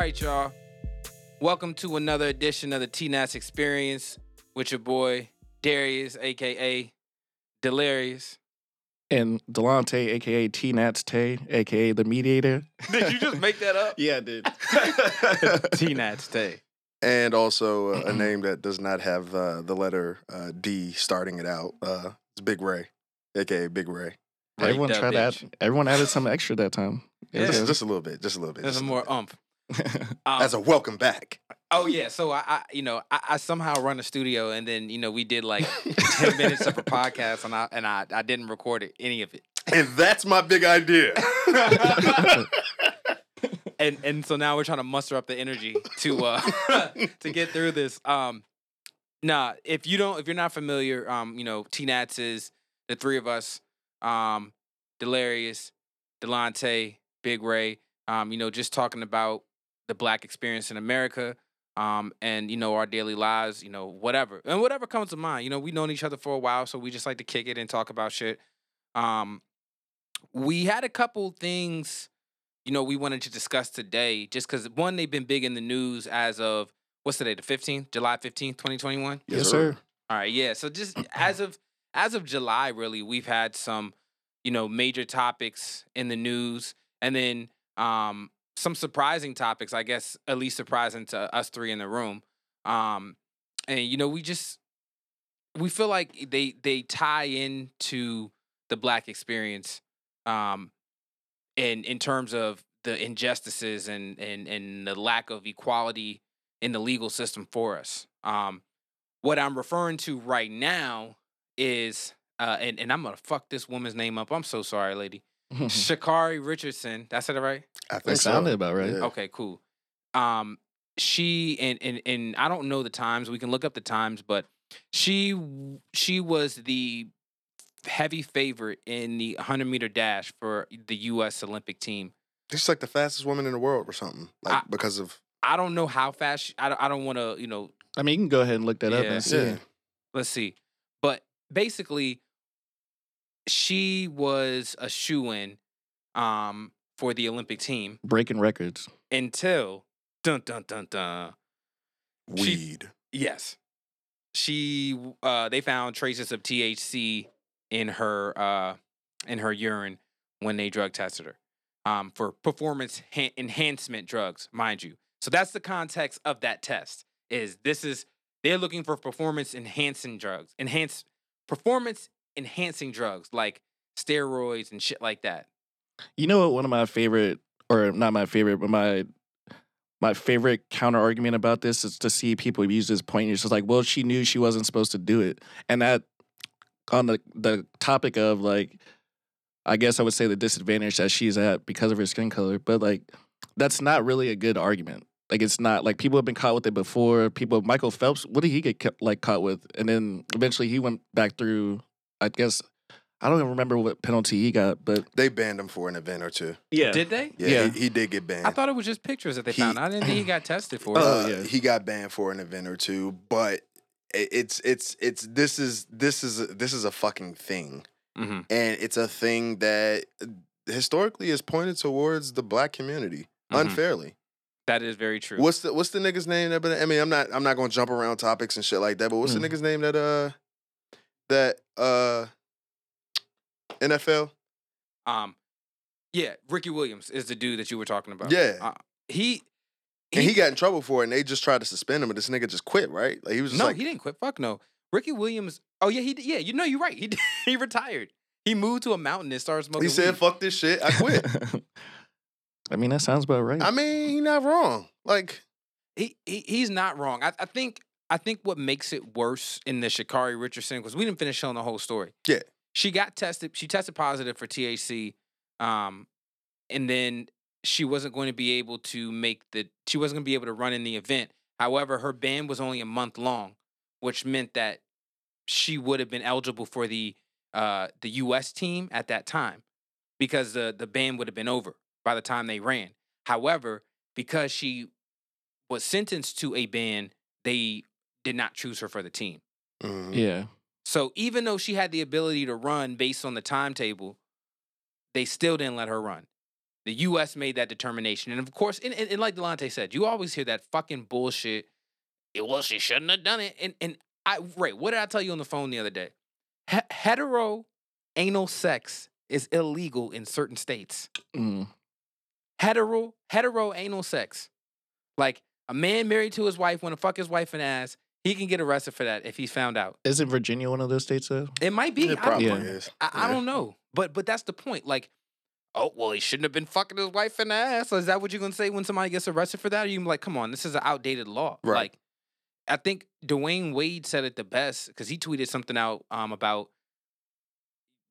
All right, y'all. Welcome to another edition of the T Nats Experience with your boy Darius, aka Delirious. And Delonte, aka T Nats Tay, aka the mediator. Did you just make that up? Yeah, I did. T Nats Tay. and also uh, a name that does not have uh, the letter uh, D starting it out. Uh, it's Big Ray, aka Big Ray. everyone tried that that. Everyone added some extra that time. It was Just, just a little bit, just a little bit. There's just a a more little umph. Um, As a welcome back. oh yeah, so I, I you know, I, I somehow run a studio, and then you know we did like ten minutes of a podcast, and I and I, I didn't record it, any of it. And that's my big idea. and and so now we're trying to muster up the energy to uh to get through this. Um nah, if you don't if you're not familiar, um, you know, T Nats is the three of us, um, Delirious, Delonte, Big Ray, um, you know, just talking about the black experience in America. Um, and you know, our daily lives, you know, whatever. And whatever comes to mind. You know, we've known each other for a while, so we just like to kick it and talk about shit. Um we had a couple things you know, we wanted to discuss today, just because one, they've been big in the news as of what's today, the fifteenth, July fifteenth, twenty twenty one. yes, sir. All right, yeah. So just as of as of July, really, we've had some, you know, major topics in the news, and then um, some surprising topics. I guess at least surprising to us three in the room. Um, and you know, we just we feel like they they tie into the black experience, um, in in terms of the injustices and and and the lack of equality in the legal system for us. Um, what I'm referring to right now is, uh, and, and I'm gonna fuck this woman's name up. I'm so sorry, lady. Sha'Carri Richardson. That's it, right? I That think so. sounded about right. Yeah. Okay, cool. Um, she and and and I don't know the times. We can look up the times, but she she was the heavy favorite in the 100 meter dash for the U.S. Olympic team. She's like the fastest woman in the world or something. Like I- because of I don't know how fast. She, I don't, I don't want to, you know, I mean, you can go ahead and look that up and see. yeah. let's see. But basically, she was a shoe in um, for the Olympic team Breaking records. until dun dun dun dun. She- weed. Yes, she. Uh, they found traces of THC in her uh, in her urine when they drug tested her um, for performance ha- enhancement drugs, mind you. So that's the context of that test. Is this is they're looking for performance enhancing drugs, enhance performance enhancing drugs like steroids and shit like that. You know what? One of my favorite, or not my favorite, but my my favorite counter argument about this is to see people use this point. It's just like, well, she knew she wasn't supposed to do it, and that on the the topic of like, I guess I would say the disadvantage that she's at because of her skin color, but like, that's not really a good argument. Like, it's not like people have been caught with it before. People, Michael Phelps, what did he get like caught with? And then eventually he went back through. I guess I don't even remember what penalty he got, but They banned him for an event or two. yeah, Did they? Yeah, Yeah. He, he did get banned. I thought it was just pictures that they He- found. I didn't think he got tested for it. Uh, Oh, yeah. he got banned for an event or two, but it- it's it's it's this is this is this is a fucking thing, hmm and it's a thing that historically is pointed towards the black community Mhm. unfairly. That is very true. What's the what's the nigga's name? That, but I mean, I'm not I'm not gonna jump around topics and shit like that. But what's the nigga's name that uh that uh NFL? Um, yeah, Ricky Williams is the dude that you were talking about. Yeah. uh, he. And he got in trouble for it, and they just tried to suspend him, but this nigga just quit, right? Like he was just no, like, he didn't quit. Fuck no. Ricky Williams. Oh yeah, he did- yeah. You know, you're right. He did- he retired. He moved to a mountain and started smoking. he said, weed. "Fuck this shit, I quit." I mean, that sounds about right. I mean, he's not wrong. Like, he, he he's not wrong. I, I think I think what makes it worse in the Sha'Carri Richardson because we didn't finish telling the whole story. Yeah. she got tested. She tested positive for THC, um, and then she wasn't going to be able to make the. She wasn't going to be able to run in the event. However, her ban was only a month long, which meant that she would have been eligible for the uh, the U.S. team at that time because the the ban would have been over by the time they ran. However, because she was sentenced to a ban, they did not choose her for the team. mhm. yeah. So even though she had the ability to run based on the timetable, they still didn't let her run. The U.S. made that determination, and of course, and, and, and like Delonte said, you always hear that fucking bullshit. It well, she shouldn't have done it, and and I right. What did I tell you on the phone the other day? He- hetero anal sex is illegal in certain states. Mm. Hetero hetero anal sex, like a man married to his wife want to fuck his wife in the ass, he can get arrested for that if he's found out. Isn't Virginia one of those states though? It might be. It I don't probably Yeah. is. I, I Yeah. don't know, but but that's the point. Like, oh well, he shouldn't have been fucking his wife in the ass. Is that what you're gonna say when somebody gets arrested for that? Or you gonna like, come on, this is an outdated law. Right. Like, I think Dwyane Wade said it the best because he tweeted something out um about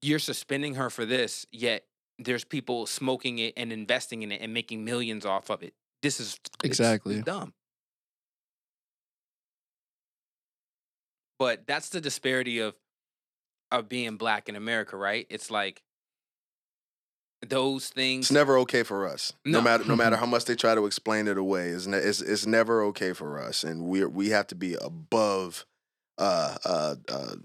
you're suspending her for this, yet there's people smoking it and investing in it and making millions off of it. This is it's- Exactly. it's dumb. But that's the disparity of of being black in America, right? It's like those things. It's never okay for us. No, No. matter no matter how much they try to explain it away, it's, ne- it's it's never okay for us, and we we have to be above, uh, uh, uh,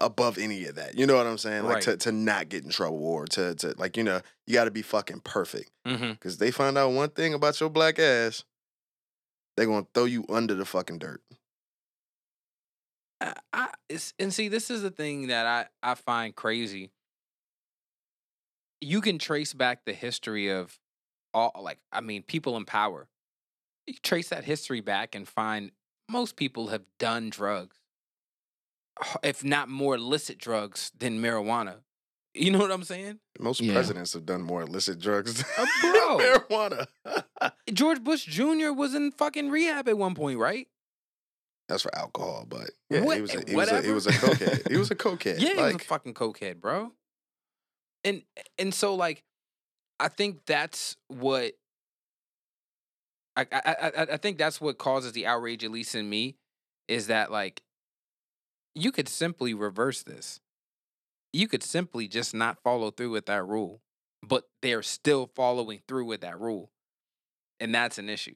above any of that. You know what I'm saying? Like Right. to to not get in trouble or to to like you know you got to be fucking perfect because they find out one thing about your black ass, they're gonna throw you under the fucking dirt. I, I, it's, and see, this is the thing that I, I find crazy. You can trace back the history of all, like, I mean, people in power. You trace that history back and find most people have done drugs, if not more illicit drugs than marijuana. You know what I'm saying? Most Yeah. presidents have done more illicit drugs Uh, than bro. marijuana. George Bush Jr. was in fucking rehab at one point, right? That's for alcohol, but yeah, What- he was a, he was a, he was a cokehead. He was a cokehead. Yeah, he was a fucking cokehead, bro. And and so like, I think that's what. I I I, I- think that's what causes the outrage, at least in me, is that like, you could simply reverse this. You could simply just not follow through with that rule, but they're still following through with that rule, and that's an issue.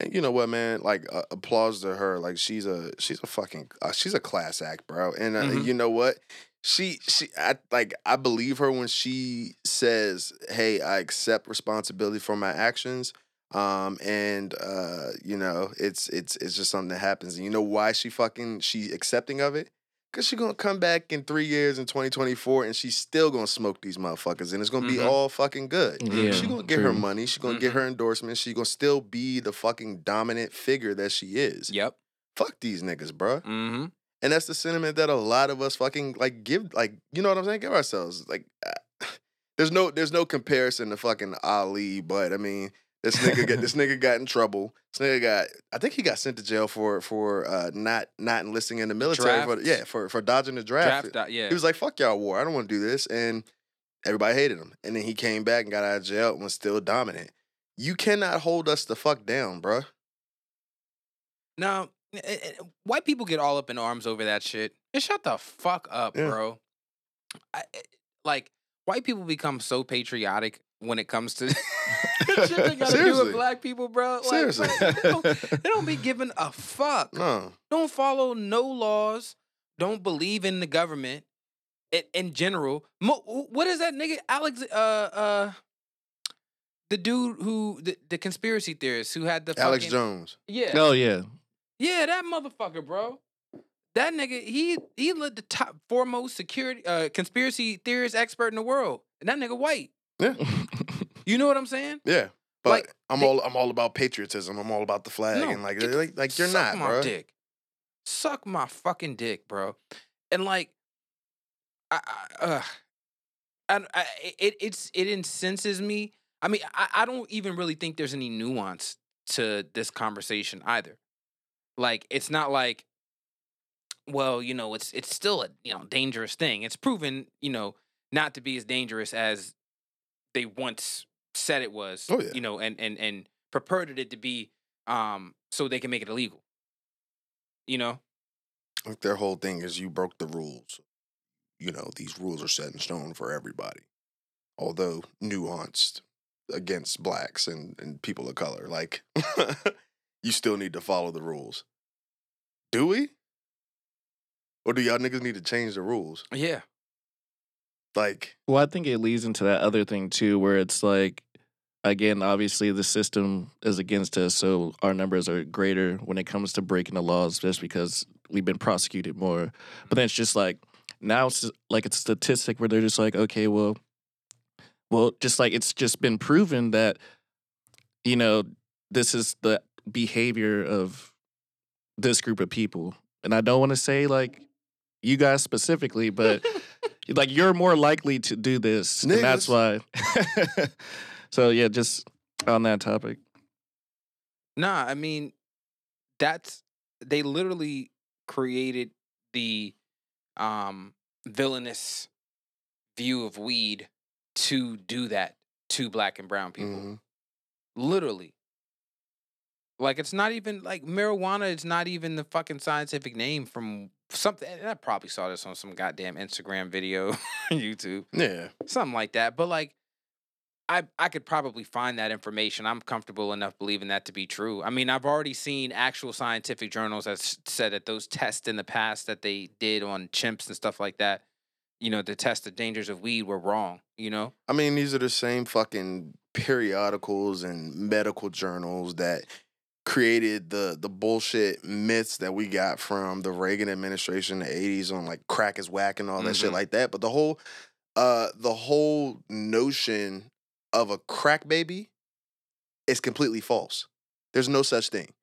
And you know what, man? Like, uh, applause to her. Like, she's a she's a fucking uh, she's a class act, bro. And uh, Mhm. you know what? She she I like I believe her when she says, "Hey, I accept responsibility for my actions." Um, and uh, you know, it's it's it's just something that happens. And you know why she fucking she accepting of it? Cause she's gonna come back in three years in 2024 and she's still gonna smoke these motherfuckers and it's gonna be Mhm. all fucking good. Yeah, She gonna get her money. She gonna get her endorsements. She gonna still be the fucking dominant figure that she is. Yep. Fuck these niggas, bruh. Mm-hmm. And that's the sentiment that a lot of us fucking like give, like you know what I'm saying? Give ourselves like. uh, there's no, there's no comparison to fucking Ali, but I mean, this nigga get this nigga got in trouble. This nigga got, I think he got sent to jail for for uh, not not enlisting in the military. For, Draft. yeah, for for dodging the draft. Draft. uh, yeah. He was like, "Fuck y'all war. I don't want to do this." And everybody hated him. And then he came back and got out of jail and was still dominant. You cannot hold us the fuck down, bruh. Now, eh, eh, white people get all up in arms over that shit. And shut the fuck up, Yeah. bro. I, eh, like, white people become so patriotic when it comes to shit they gotta do Seriously. with black people, bro. Like, Seriously. bro, they, don't, they don't be giving a fuck. No. Don't follow no laws. Don't believe in the government. In, in general, Mo, what is that nigga Alex? Uh, uh, the dude who the, the conspiracy theorist who had the Alex Jones. Yeah, Oh yeah. yeah, that motherfucker, bro. That nigga, he he led the top foremost security uh conspiracy theorist expert in the world. And that nigga white. You know what I'm saying? Yeah. But Like, I'm they- all I'm all about patriotism. I'm all about the flag. No, and like like, like you're Suck not, my bro. dick. Suck my fucking dick, bro. And like I, I uh and I, it it's it incenses me. I mean, I, I don't even really think there's any nuance to this conversation either. Like, it's not like, well, you know, it's it's still a you know dangerous thing. It's proven, you know, not to be as dangerous as they once said it was. Oh, yeah. You know, and and and purported it to be, um, so they can make it illegal. You know, Like their whole thing is you broke the rules. You know, these rules are set in stone for everybody. Although nuanced against blacks and, and people of color. Like you still need to follow the rules. Do we? Or do y'all niggas need to change the rules? yeah. Like, Well, I think it leads into that other thing too, where it's like, again, obviously the system is against us, so our numbers are greater when it comes to breaking the laws, just because we've been prosecuted more. But then it's just like now it's just like it's a statistic where they're just like, okay, well, well, just like it's just been proven that, you know, this is the behavior of this group of people, and I don't want to say like you guys specifically, but like you're more likely to do this, and that's why. so yeah, just on that topic. Nah, I mean, that's they literally created the um villainous view of weed to do that to black and brown people. mhm. Literally. Like it's not even like marijuana is not even the fucking scientific name from something and I probably saw this on some goddamn Instagram video YouTube. yeah, Something like that. But like I I could probably find that information. I'm comfortable enough believing that to be true. I mean, I've already seen actual scientific journals that said that those tests in the past that they did on chimps and stuff like that, you know, to test the dangers of weed were wrong, you know? I mean, these are the same fucking periodicals and medical journals that created the the bullshit myths that we got from the Reagan administration in the 80s on like crack is whack and all that shit Mhm. like that. But the whole uh the whole notion of a crack baby is completely false. There's no such thing.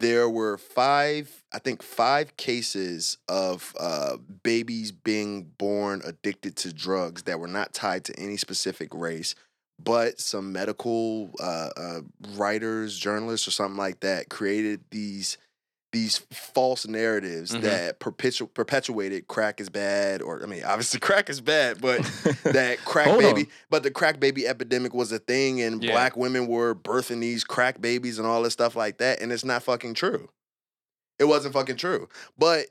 There were five, I think five cases of uh, babies being born addicted to drugs that were not tied to any specific race, but some medical uh, uh, writers, journalists, or something like that created these these false narratives Mhm. that perpetu- perpetuated crack is bad, or I mean, obviously crack is bad, but that crack baby, on. but the crack baby epidemic was a thing, and Yeah. black women were birthing these crack babies and all this stuff like that, and it's not fucking true. It wasn't fucking true, but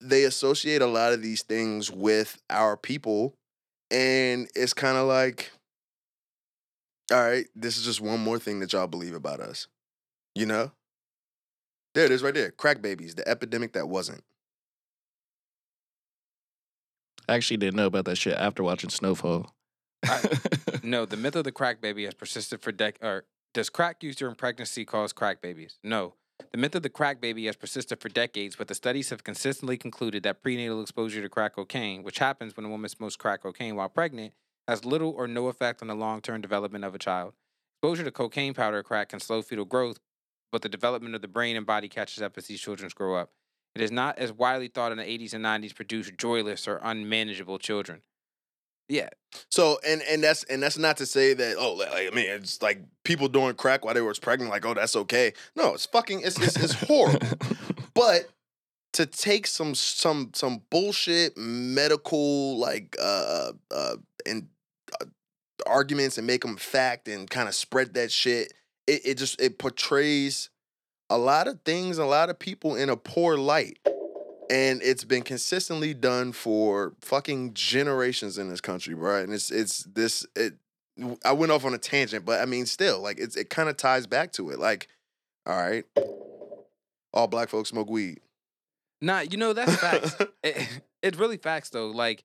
they associate a lot of these things with our people, and it's kind of like, all right, this is just one more thing that y'all believe about us, you know. There it is, right there. Crack babies, the epidemic that wasn't. I actually didn't know about that shit after watching Snowfall. No, the myth of the crack baby has persisted for decades. or does crack use during pregnancy cause crack babies? No. The myth of the crack baby has persisted for decades, but the studies have consistently concluded that prenatal exposure to crack cocaine, which happens when a woman smokes crack cocaine while pregnant, has little or no effect on the long term development of a child. Exposure to cocaine powder crack can slow fetal growth, but the development of the brain and body catches up as these children grow up. It is not as widely thought in the 80s and 90s produced joyless or unmanageable children. Yeah, So and and that's and that's not to say that oh like, I mean it's like people doing crack while they were pregnant like oh that's okay no it's fucking it's it's, it's horrible but to take some some some bullshit medical like uh uh and uh, arguments and make them fact and kind of spread that shit it it just it portrays a lot of things a lot of people in a poor light and it's been consistently done for fucking generations in this country, bro. And it's it's this it. I went off on a tangent, but I mean, still, like it's it kind of ties back to it. Like, all right, all black folks smoke weed. Nah, you know that's facts. it, it's really facts though. Like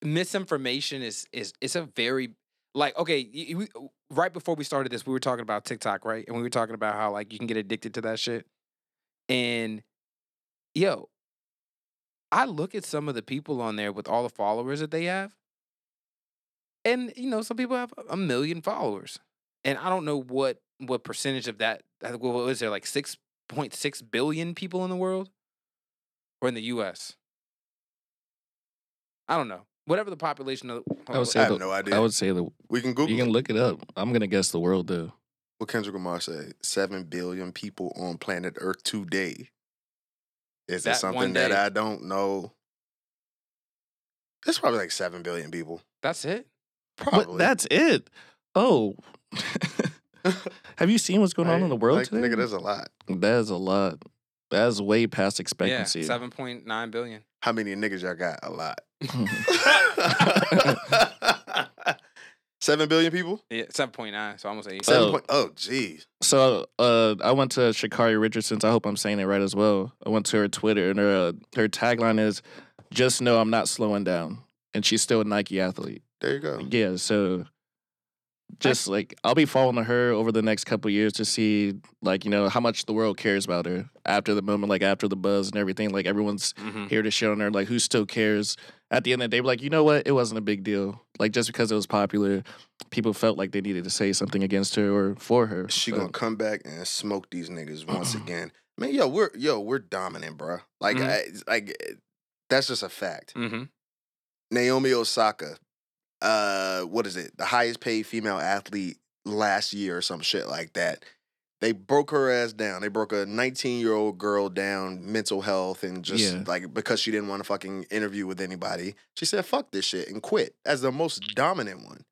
misinformation is is it's a very like okay. y- y- we, right before we started this, we were talking about TikTok, right? And we were talking about how like you can get addicted to that shit. And yo, I look at some of the people on there with all the followers that they have, and you know some people have a million followers, and I don't know what what percentage of that. I think, was there like six point six billion people in the world, or in the U.S. I don't know. Whatever the population of. I would I have the, no idea. I would say the we can Google. you can look it up. I'm gonna guess the world though. What Kendrick Lamar say? Seven billion people on planet Earth today. Is it That something that. I don't know? It's probably like seven billion people. That's it. Probably. But that's it. Oh, have you seen what's going on in the world like, today? Nigga, there's a lot. That is a lot. That is way past expectancy. Yeah, seven point nine billion. How many niggas y'all got? A lot. Seven billion people? Yeah, seven point nine. So I almost eight. Seven Oh. point. Oh, geez. So uh, I went to Sha'Carri Richardson's. I hope I'm saying it right as well. I went to her Twitter, and her uh, her tagline is, "Just know I'm not slowing down." and she's still a Nike athlete. There you go. Yeah, so just like I'll be following her over the next couple years to see like you know how much the world cares about her after the moment, like after the buzz and everything. Like everyone's Mm-hmm. here to shit on her. Like who still cares? At the end of the day, like you know what, it wasn't a big deal. Like just because it was popular, people felt like they needed to say something against her or for her. She gonna come back and smoke these niggas once again. Man, yo, we're yo, we're dominant, bro. Like, Mhm. I, like eh, that's just a fact. Mm-hmm. Naomi Osaka, uh, what is it? The highest paid female athlete last year or some shit like that. They broke her ass down. They broke a 19 year old girl down, mental health, and just Yeah. like because she didn't want to fucking interview with anybody, she said fuck this shit and quit as the most dominant one.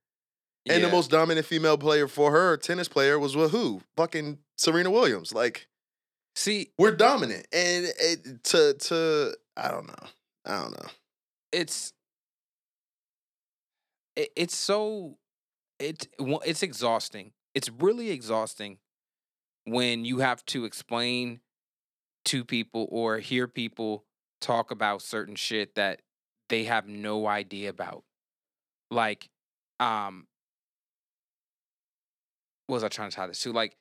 And the most dominant female player for her, tennis player, was with who? Fucking Serena Williams. Like see, we're dominant, and it, to to I don't know, I don't know. it's it, it's so it it's exhausting. It's really exhausting when you have to explain to people or hear people talk about certain shit that they have no idea about. Like, um, what was I trying to tie this to? Like,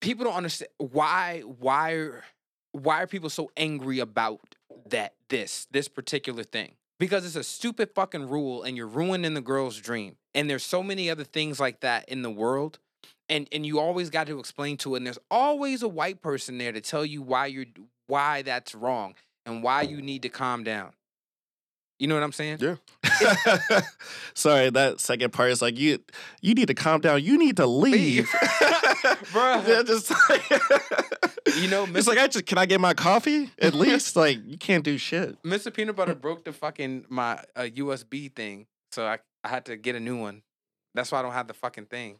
people don't understand why why why are people so angry about that this this particular thing because it's a stupid fucking rule and you're ruining the girl's dream and there's so many other things like that in the world and and you always got to explain to it and there's always a white person there to tell you why you're why that's wrong and why you need to calm down you know what i'm saying Yeah. Sorry, that second part is like you. You need to calm down. You need to leave, Bruh. Yeah, just like, You know, it's like I just can I get my coffee at least? like you can't do shit. Mr. Peanut Butter broke the fucking my uh, USB thing, so I I had to get a new one. That's why I don't have the fucking thing.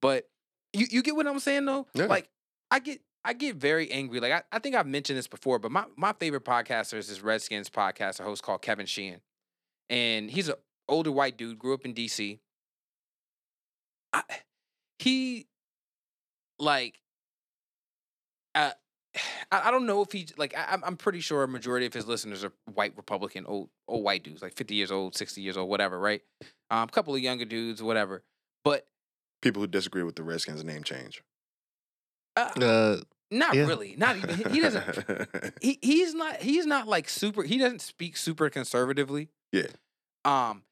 But you you get what I'm saying though? Yeah. Like I get I get very angry. Like I, I think I've mentioned this before, but my, my favorite podcaster is this Redskins podcast, a host called Kevin Sheehan. And he's an older white dude, grew up in DC. I, he like uh I, I don't know if he like I, I'm- I'm pretty sure a majority of his listeners are white Republican old old white dudes like 50 years old 60 years old whatever right um a couple of younger dudes whatever but People who disagree with the Redskins name change. uh, Uh, not yeah. really not even he, he doesn't he he's not he's not like super he doesn't speak super conservatively. Yeah. um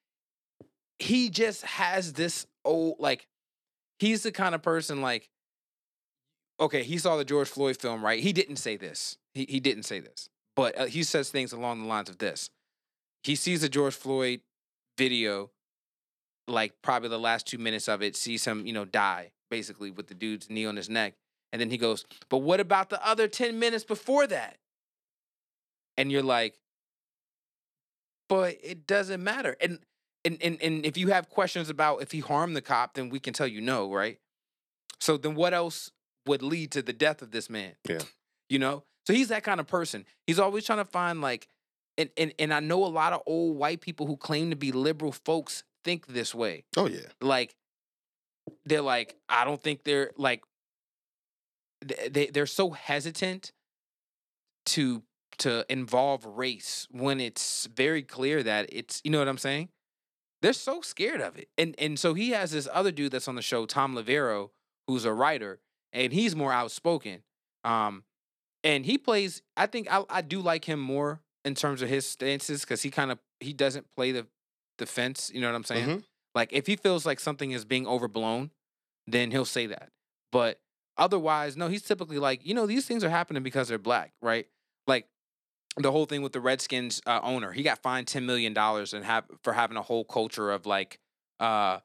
he just has this old like he's the kind of person like okay he saw the george floyd film right? He didn't say this. He, he didn't say this. But uh, he says things along the lines of this. He sees the george floyd video like probably the last two minutes of it sees him you know die basically with the dude's knee on his neck and then he goes but what about the other 10 minutes before that and you're like but it doesn't matter and and, and and if you have questions about if he harmed the cop, then we can tell you no, right? So then what else would lead to the death of this man? Yeah. You know? So he's that kind of person. He's always trying to find like and and, and I know a lot of old white people who claim to be liberal folks think this way. Oh yeah. Like they're like, I don't think they're like they they're so hesitant to to involve race when it's very clear that it's you know what I'm saying? They're so scared of it. And and so he has this other dude that's on the show, Thom Loverro, who's a writer, and he's more outspoken. Um and he plays I think I, I do like him more in terms of his stances because he kind of he doesn't play the the fence, you know what I'm saying? Mhm. Like if he feels like something is being overblown, then he'll say that. But otherwise, no, he's typically like, you know, these things are happening because they're black, right? Like the whole thing with the Redskins uh, owner, he got fined ten million dollars and have for having a whole culture of like uh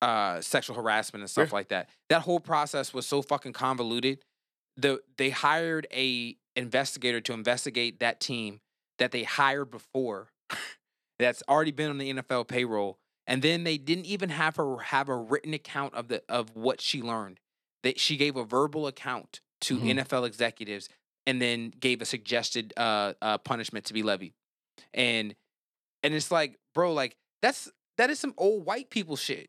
uh sexual harassment and stuff like that. That whole process was so fucking convoluted. The they hired a investigator to investigate that team that they hired before that's already been on the NFL payroll and then they didn't even have her have a written account of the of what she learned. That she gave a verbal account to Mhm. NFL executives and then gave a suggested uh, uh punishment to be levied. And and it's like, bro, like that's that is some old white people shit.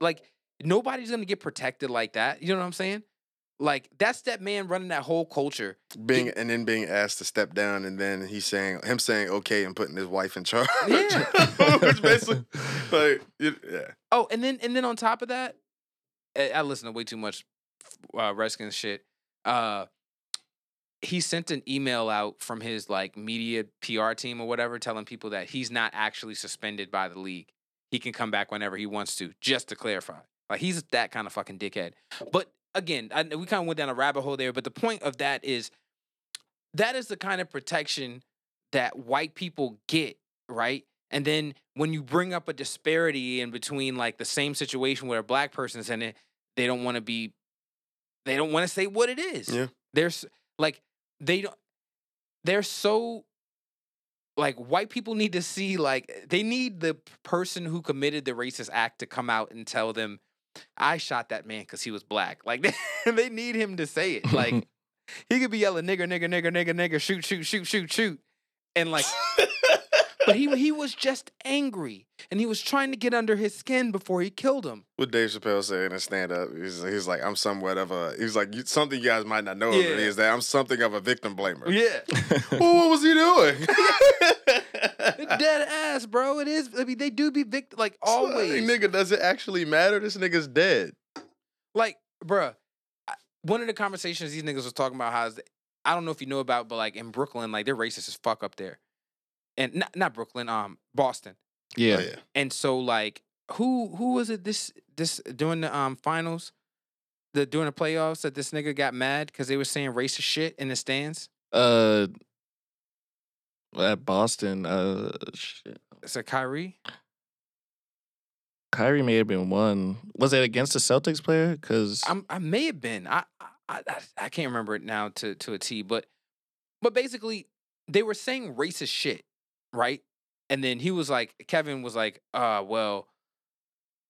Like nobody's gonna get protected like that. You know what I'm saying? Like that's that man running that whole culture. being and then being asked to step down, and then he's saying him saying okay and putting his wife in charge. Yeah. which basically like yeah. Oh, and then and then on top of that, I, I listen to way too much uh, Redskins shit. Uh, he sent an email out from his like media PR team or whatever, telling people that he's not actually suspended by the league. He can come back whenever he wants to, just to clarify. Like he's that kind of fucking dickhead. But again, I, we kind of went down a rabbit hole there. But the point of that is, that is the kind of protection that white people get, right? And then when you bring up a disparity in between like the same situation where a black person's in it, they don't want to be, they don't want to say what it is. Yeah. There's like they don't. They're so like white people need to see like they need the person who committed the racist act to come out and tell them I shot that man because he was black. Like they, they need him to say it. Like he could be yelling nigger, nigger, nigger, nigger, nigger, shoot, shoot, shoot, shoot, shoot. And like but he he was just angry and he was trying to get under his skin before he killed him. what Dave Chappelle said in a stand up, he's, he's like, I'm somewhat of a, he's like, something you guys might not know of Yeah. me is that I'm something of a victim blamer. Yeah. well, what was he doing? Dead ass, bro. It is I mean they do be victim like always. Like, nigga, does it actually matter? This nigga's dead. like, bruh, one of the conversations these niggas was talking about how is I don't know if you know about, but like in Brooklyn, like they're racist as fuck up there, and not not Brooklyn, um, Boston, yeah. Oh, yeah. and so like who who was it this this during the um finals, the during the playoffs that this nigga got mad because they were saying racist shit in the stands. Uh, at Boston, uh, shit. It's a Kyrie. Kyrie may have been one. Was it against the Celtics player? Because I'm, I may have been. I, I I I can't remember it now to to a T, but but basically they were saying racist shit, right? And then he was like, Kevin was like, uh, well,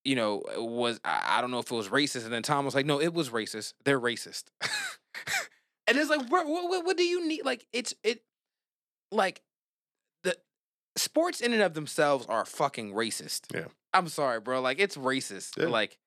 you know, was I, I don't know if it was racist, and then Tom was like, no, it was racist. They're racist. and it's like, bro, what, what what do you need? Like, it's it, like the sports in and of themselves are fucking racist. Yeah. I'm sorry, bro. Like, it's racist. Yeah. Like.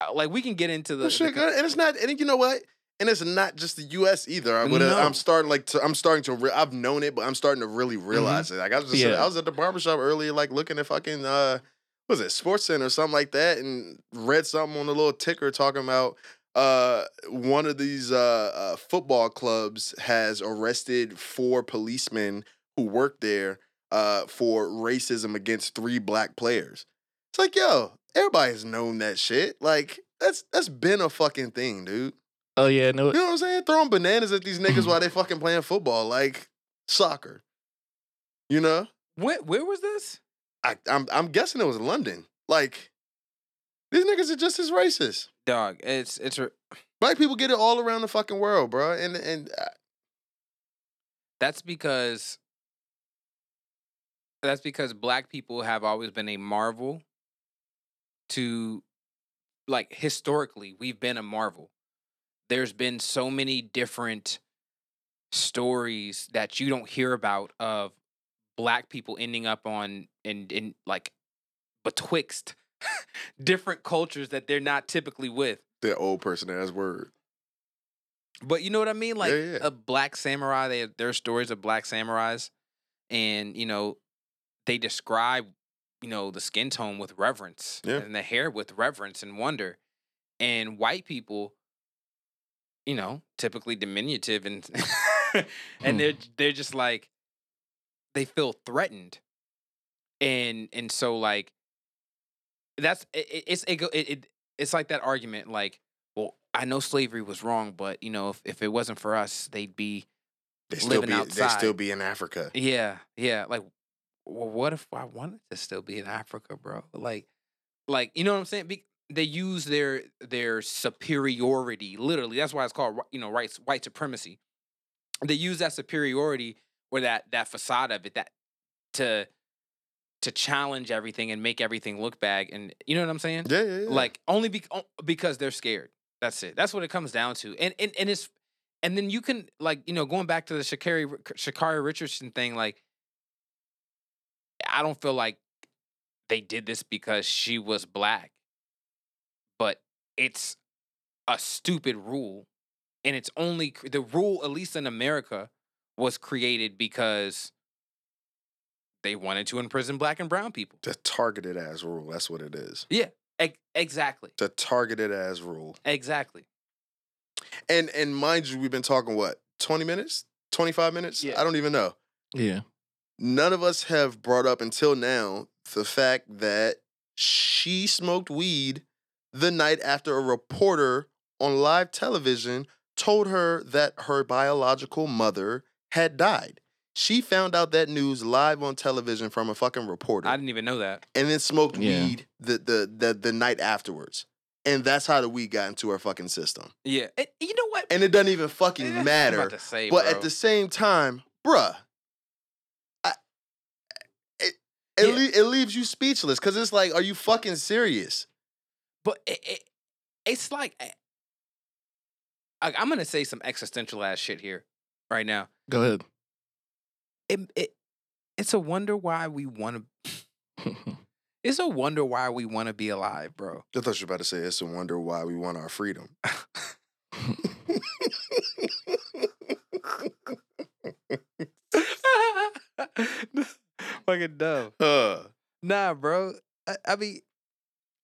uh, Like we can get into the, Well, the shit, co- and it's not, and you know what? And it's not just the U.S. either. I would, No. I'm starting like to, I'm starting to. Re- I've known it, but I'm starting to really realize it. Like I was just, Yeah. I was at the barbershop earlier, like looking at fucking, uh, what was it Sports Center or something like that, and read something on the little ticker talking about uh one of these uh, uh football clubs has arrested four policemen who worked there uh for racism against three black players. It's like, yo, everybody's known that shit. Like that's that's been a fucking thing, dude. Oh yeah, no, You know what I'm saying? Throwing bananas at these niggas while they fucking playing football, like soccer. You know? where where was this? I, I'm I'm guessing it was London. Like these niggas are just as racist. Dog, it's it's a- Black people get it all around the fucking world, bro. And and uh, that's because that's because black people have always been a marvel to like historically we've been a marvel there's been so many different stories that you don't hear about of black people ending up on in in like betwixt different cultures that they're not typically with that old person ass word. But you know what I mean? Like Yeah, yeah. a black samurai, they there are stories of black samurais, and you know, they describe, you know, the skin tone with reverence Yeah. and the hair with reverence and wonder. And white people, you know, typically diminutive and and hmm. they're they're just like they feel threatened. And and so like that's it, it- it's it, it, it it's like that argument like well I know slavery was wrong but you know if, if it wasn't for us they'd be They still Living be they'd still be in Africa. yeah yeah like well what if I wanted to still be in Africa bro like like you know what I'm saying Be- they use their their superiority literally that's why it's called you know rights white supremacy they use that superiority or that that facade of it that to to challenge everything and make everything look bad and you know what I'm saying Yeah, yeah, yeah. like only be- because they're scared. That's it. That's what it comes down to. And and and it's and then you can like you know going back to the Sha'Carri Sha'Carri Richardson thing. Like I don't feel like they did this because she was black, it's a stupid rule, and it's only the rule, at least in America, was created because they wanted to imprison black and brown people. The targeted ass rule. That's what it is. Yeah, e- exactly, The targeted ass rule. exactly. And and mind you, we've been talking what twenty minutes, twenty five minutes. Yeah. I don't even know. Yeah. None of us have brought up until now the fact that she smoked weed the night after a reporter on live television told her that her biological mother had died. She found out that news live on television from a fucking reporter I didn't even know that. and then smoked Yeah. weed the, the the the night afterwards. And that's how the weed got into her fucking system. Yeah, and you know what? And it doesn't even Eh, fucking I'm matter. about to say, But bro. at the same time, bruh, I, it it, Yeah. le- it leaves you speechless because it's like, are you fucking serious? But it, it, it's like eh, I, I'm gonna say some existential ass shit here right now. Go ahead. It, it it's a wonder why we want to. It's a wonder why we want to be alive, bro. I thought you were about to say it's a wonder why we want our freedom. Fucking dumb. Uh, Nah, bro. I, I mean,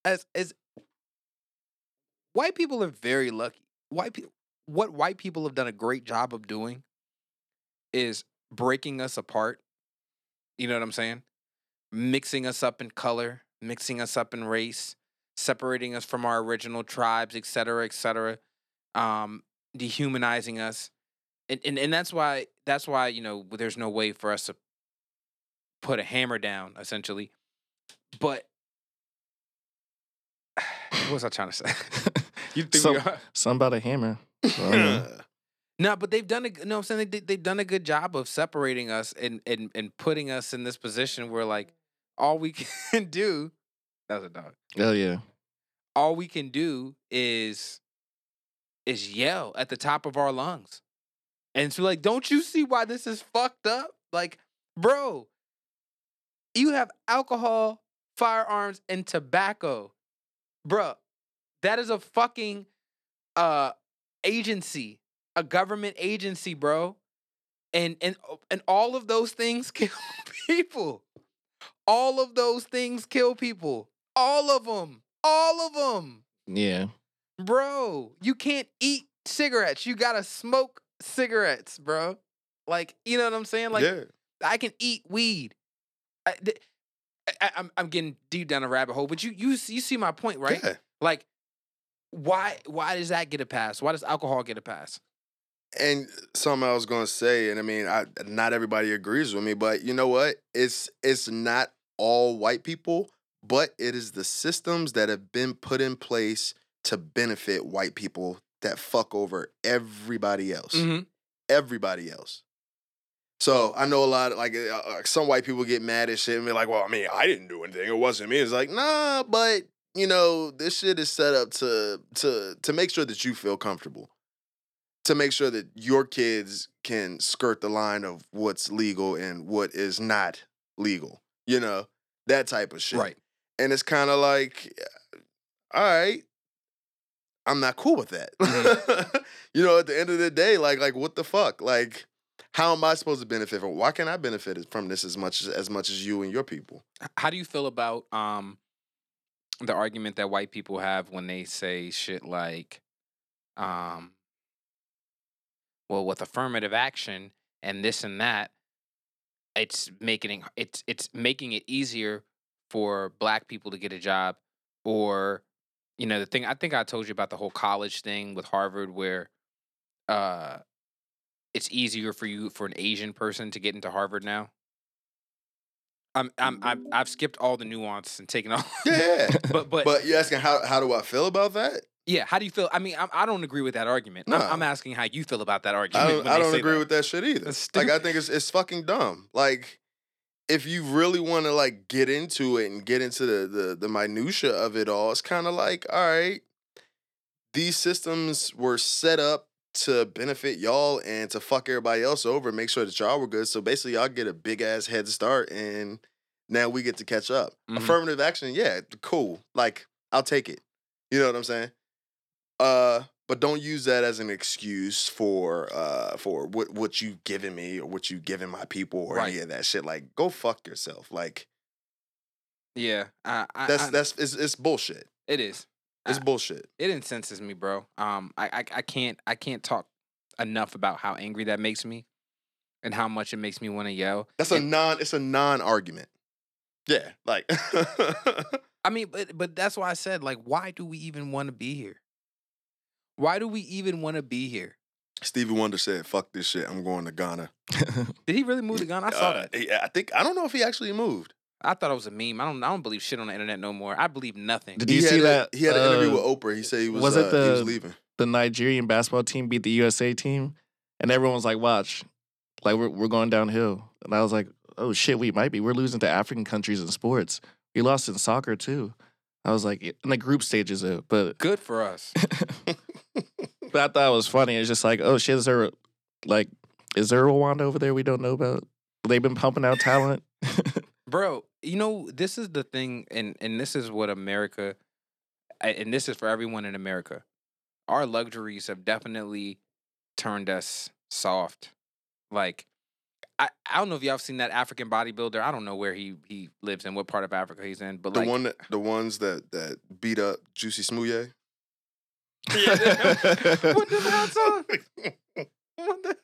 as as white people are very lucky. White people, what white people have done a great job of doing is breaking us apart. You know what I'm saying? Mixing us up in color, mixing us up in race, separating us from our original tribes, et cetera, et cetera. Um, dehumanizing us, and, and and that's why that's why you know there's no way for us to put a hammer down essentially but what was I trying to say? you think So- we are? Something about a hammer. So, I don't know. No, but they've done a g- no. I'm saying they they've done a good job of separating us and and and putting us in this position where like all we can do. That was a dog. oh yeah. All we can do is is yell at the top of our lungs, and so like, don't you see why this is fucked up? Like, bro, you have alcohol, firearms, and tobacco, bruh. That is a fucking uh agency, a government agency, bro. And and and all of those things kill people. All of those things kill people. All of them. All of them. Yeah. Bro, you can't eat cigarettes. You gotta smoke cigarettes, bro. Like, you know what I'm saying? Like, yeah. I can eat weed. I, th- I, am I'm getting deep down a rabbit hole, but you you you see my point, right? Yeah. Like, why why does that get a pass? Why does alcohol get a pass? And something I was gonna say, and I mean, I not everybody agrees with me, but you know what? It's it's not all white people, but it is the systems that have been put in place to benefit white people that fuck over everybody else. Mm-hmm. Everybody else. So I know a lot of like uh, uh, some white people get mad at shit and be like, "Well, I mean, I didn't do anything. It wasn't me." It's like, nah, but you know, this shit is set up to to to make sure that you feel comfortable to make sure that your kids can skirt the line of what's legal and what is not legal. You know, that type of shit. Right. And it's kind of like, all right, I'm not cool with that. you know, at the end of the day, like, like what the fuck? Like, how am I supposed to benefit from? Why can't I benefit from this as much as as much as you and your people? How do you feel about um the argument that white people have when they say shit like um well with affirmative action and this and that it's making it it's it's making it easier for black people to get a job or you know the thing I think I told you about the whole college thing with Harvard where uh it's easier for you for an Asian person to get into Harvard now. I'm I'm, I'm I've skipped all the nuance and taken all. Yeah. but but, but you're asking how how do I feel about that? yeah, how do you feel? I mean, I'm, I don't agree with that argument. I'm, No. I'm asking how you feel about that argument. I don't, I don't agree that. with that shit either. Like I think it's it's fucking dumb. Like if you really want to like get into it and get into the the, the minutia of it all, it's kind of like all right, these systems were set up to benefit y'all and to fuck everybody else over, make sure that y'all were good. So basically, y'all get a big ass head start, and now we get to catch up. Mhm. Affirmative action, yeah, cool. Like I'll take it. You know what I'm saying? Uh, but don't use that as an excuse for uh for what what you've given me or what you've given my people or any of that shit. Like, go fuck yourself. Like Yeah, I, I, that's I- that's it's, it's bullshit. it is. It's bullshit. It incenses me, bro. Um, I, I I can't I can't talk enough about how angry that makes me, and how much it makes me want to yell. That's a And- non. It's a non-argument. Yeah, like I mean, but but that's why I said like, why do we even want to be here? Why do we even want to be here? Stevie Wonder said, "Fuck this shit. I'm going to Ghana." Did he really move to Ghana? I saw Uh, that. yeah, I think I don't know if he actually moved. I thought it was a meme. I don't I don't believe shit on the internet no more. I believe nothing. Did he you had see a- that? He had an interview uh, with Oprah. He said he was. was uh, it he was the- leaving? the Nigerian basketball team beat the USA team, and everyone was like, "Watch, like we're we're going downhill." And I was like, "Oh shit, we might be. We're losing to African countries in sports. We lost in soccer too." I was like, in the group stages, though, but Good for us. but I thought it was funny. It's just like, oh shit, is there like is there a Rwanda over there we don't know about? They've been pumping out talent. bro you know this is the thing and and this is what america and this is for everyone in america our luxuries have definitely turned us soft like I, I don't know if y'all have seen that African bodybuilder. I don't know where he he lives and what part of Africa he's in, but The like one that the ones that that beat up Juicy Smouye. Put them hats on. What the,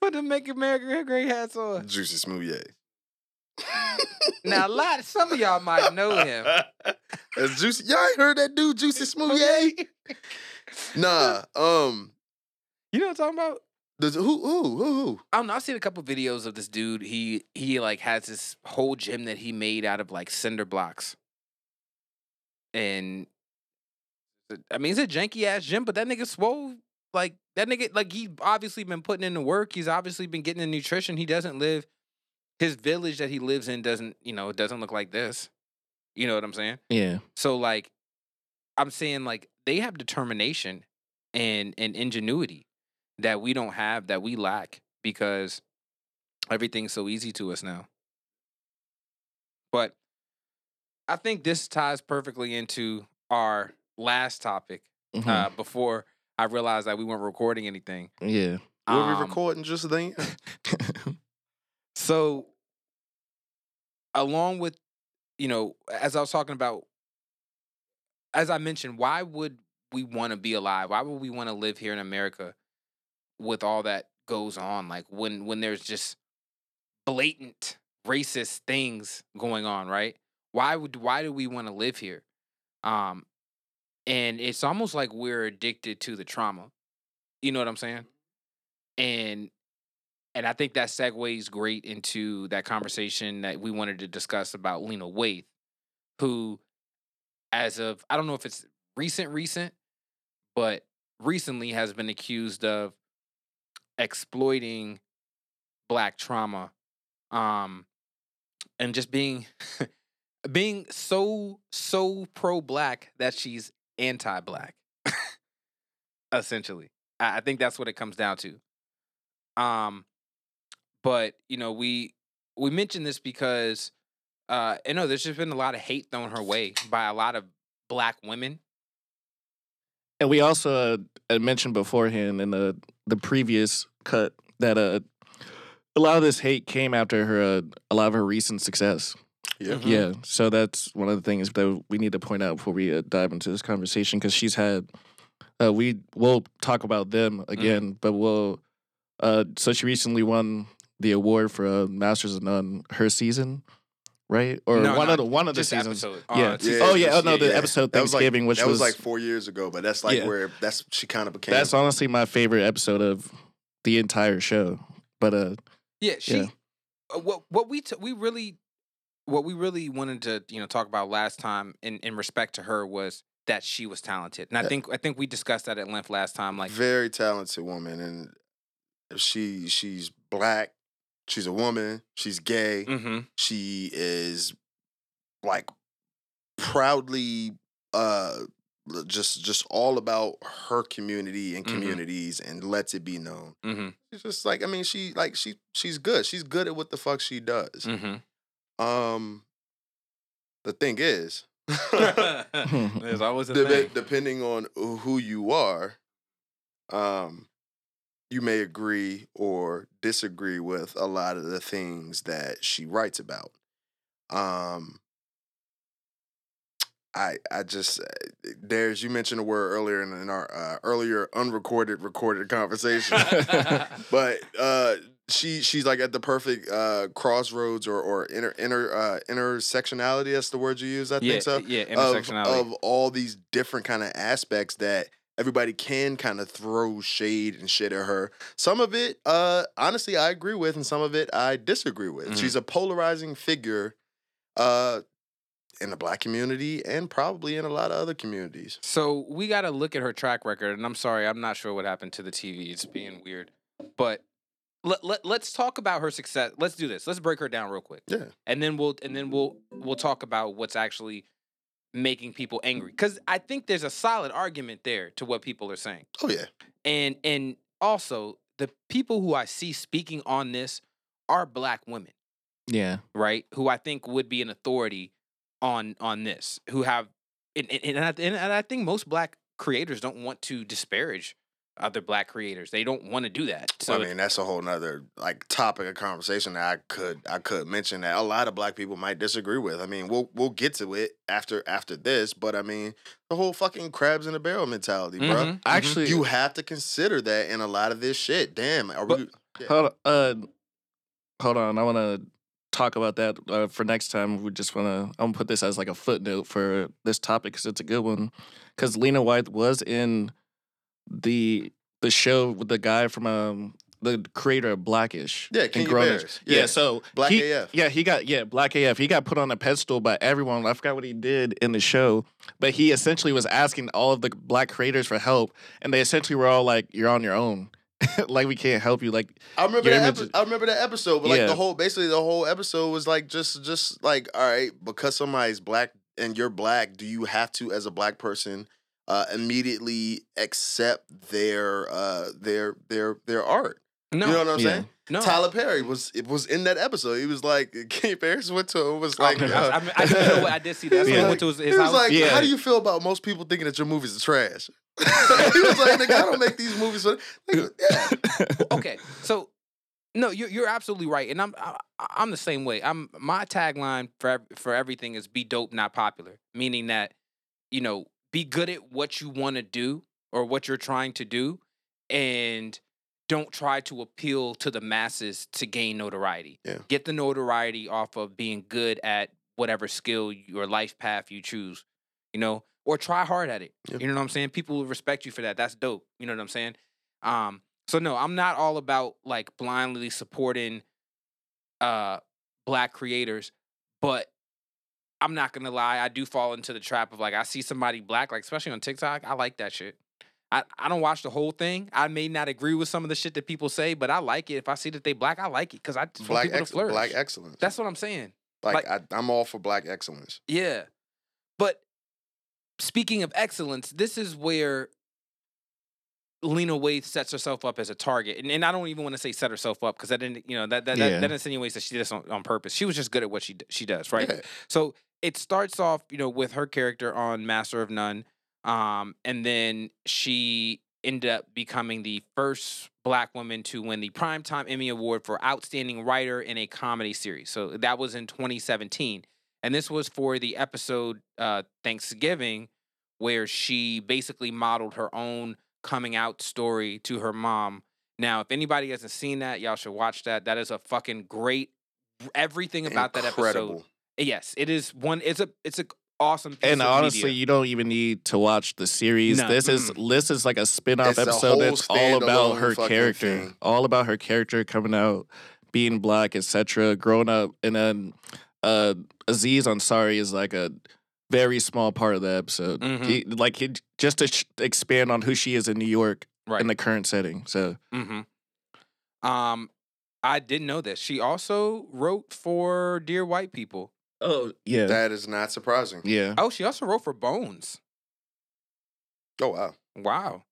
what the make America great hats on. Juicy Smouye. Now a lot, some of y'all might know him. That's Juicy. Y'all ain't heard that dude, Juicy Smouye? Nah. Um. You know what I'm talking about? The, who who who who? I don't know. I've seen a couple videos of this dude. He he like has this whole gym that he made out of like cinder blocks. And I mean, it's a janky ass gym, but that nigga swole. Like that nigga, like he obviously been putting in the work. He's obviously been getting the nutrition. He doesn't live. His village that he lives in doesn't, you know, it doesn't look like this. You know what I'm saying? yeah, So like, I'm saying like they have determination and and ingenuity that we don't have that we lack because everything's so easy to us now. But I think this ties perfectly into our last topic Mhm. uh, before I realized that we weren't recording anything. yeah. Were we Um, recording just then? So, along with, you know, as I was talking about, as I mentioned, why would we want to be alive? Why would we want to live here in America with all that goes on? Like when when there's just blatant racist things going on, right? Why would why do we want to live here? Um, and it's almost like we're addicted to the trauma. You know what I'm saying? And and I think that segues great into that conversation that we wanted to discuss about Lena Waithe, who, as of I don't know if it's recent, recent, but recently has been accused of exploiting black trauma, um, and just being being so so pro black that she's anti black, essentially. I, I think that's what it comes down to. Um, but you know, we we mentioned this because uh, I know there's just been a lot of hate thrown her way by a lot of black women. And we also uh, had mentioned beforehand in the the previous cut that uh, a lot of this hate came after her uh, a lot of her recent success. Yeah. Mhm. Yeah, so that's one of the things that we need to point out before we uh, dive into this conversation because she's had. Uh, we will talk about them again, but we'll. Uh, so she recently won the award for uh, Masters of None her season, right? Or No, one no, of the one of the Just seasons. episode. Yeah. Uh, season Oh, yeah, oh, no, the episode That was like- Thanksgiving, which that was, was- like four years ago, but that's like Yeah. where that's she kind of became. That's honestly my favorite episode of the entire show. But uh, Yeah, she. Yeah. uh, What what we t- we really what we really wanted to you know talk about last time in in respect to her was that she was talented, and I Yeah. think I think we discussed that at length last time. Like, very talented woman, and she she's black. She's a woman. She's gay. hmm She is like proudly uh just just all about her community and Mhm. communities and lets it be known. hmm She's just like I mean she like she she's good. She's good at what the fuck she does. hmm Um the thing is There's always a Dep- thing. depending on who you are, um, you may agree or disagree with a lot of the things that she writes about. Um, I I just uh, there's you mentioned a word earlier in, in our uh, earlier unrecorded recorded conversation, but uh, she she's like at the perfect uh, crossroads or or inter inter uh, intersectionality. That's the word you use. I yeah, think so yeah, of, intersectionality. of all these different kind of aspects that everybody can kind of throw shade and shit at her. Some of it, uh, honestly, I agree with, and some of it I disagree with. Mhm. She's a polarizing figure, uh, in the black community and probably in a lot of other communities. So we got to look at her track record, and I'm sorry, I'm not sure what happened to the TV. It's being weird, but let, let let's talk about her success. Let's do this. Let's break her down real quick, Yeah, and then we'll and then we'll we'll talk about what's actually making people angry. Because I think there's a solid argument there to what people are saying, oh yeah, and and also the people who I see speaking on this are black women. yeah. right? Who I think would be an authority on on this, who have and and, and, I, and I think most black creators don't want to disparage other black creators. They don't want to do that. So I mean that's a whole nother like topic of conversation that I could I could mention that a lot of black people might disagree with. I mean we'll we'll get to it after after this, but I mean the whole fucking crabs in a barrel mentality, bro. Mhm, mhm. Actually, You have to consider that in a lot of this shit. Damn, are we? hold uh, hold on. I want to talk about that uh, for next time. We just want to. I'm gonna put this as like a footnote for this topic because it's a good one. Because Lena Waithe was in the the show with the guy from um the creator of Blackish. Yeah, and Kenya Grownish. Yeah. Yeah. so Black he- AF. Yeah, he got yeah Black AF. He got put on a pedestal by everyone. I forgot what he did in the show, but he essentially was asking all of the black creators for help, and they essentially were all like, "You're on your own. like we can't help you. Like I remember that. Epi- I remember that episode, but like Yeah. the whole, basically the whole episode was like just, just like, all right, because somebody's black and you're black, do you have to, as a black person, uh, immediately accept their, uh, their, their, their art? no, You know what I'm Yeah. saying? no. Tyler Perry was it was in that episode. He was like, Kenya Barris went to him was like, I, uh, I, mean, I, you know what? I did see that. So I Yeah. went to his, he was house. like, Yeah. how do you feel about most people thinking that your movies are trash? he was like, nigga, I don't make these movies. For, nigga, yeah. okay, so no, you're you're absolutely right, and I'm I, I'm the same way. I'm my tagline for for everything is be dope, not popular, meaning that you know be good at what you want to do or what you're trying to do, and don't try to appeal to the masses to gain notoriety. Yeah. Get the notoriety off of being good at whatever skill your life path you choose, you know, or try hard at it. Yeah. You know what I'm saying? People will respect you for that. That's dope. You know what I'm saying? Um, so no, I'm not all about like blindly supporting uh black creators, but I'm not gonna lie, I do fall into the trap of like I see somebody black, like especially on TikTok, I like that shit. I, I don't watch the whole thing. I may not agree with some of the shit that people say, but I like it. If I see that they black, I like it because I just want black, people ex- to flourish. black excellence. That's what I'm saying. like, like- I, I'm all for black excellence. Yeah. But speaking of excellence, this is where Lena Waithe sets herself up as a target. And, and I don't even want to say set herself up because that didn't, you know, that that, Yeah. that that insinuates that she did this on, on purpose. She was just good at what she she does, right? Yeah. So it starts off, you know, with her character on Master of None. Um, and then she ended up becoming the first black woman to win the Primetime Emmy Award for Outstanding Writer in a Comedy Series. So that was in 2017. And this was for the episode uh, Thanksgiving, where she basically modeled her own coming out story to her mom. Now, if anybody hasn't seen that, y'all should watch that. That is a fucking great. Everything about that episode. Incredible. Yes, it is one. It's a. It's a awesome. Piece And of honestly, media. you don't even need to watch the series. No, This is this is like a spin-off It's a episode whole that's all about her character. thing. All about her character coming out, being black, etc. Growing up, and then uh, Aziz Ansari is like a very small part of the episode. Mhm. He, like he, just to sh- expand on who she is in New York right. in the current setting. So mm-hmm. Um, I didn't know this. She also wrote for Dear White People. Oh yeah, That is not surprising. yeah. Oh, she also wrote for Bones. Oh wow. Wow.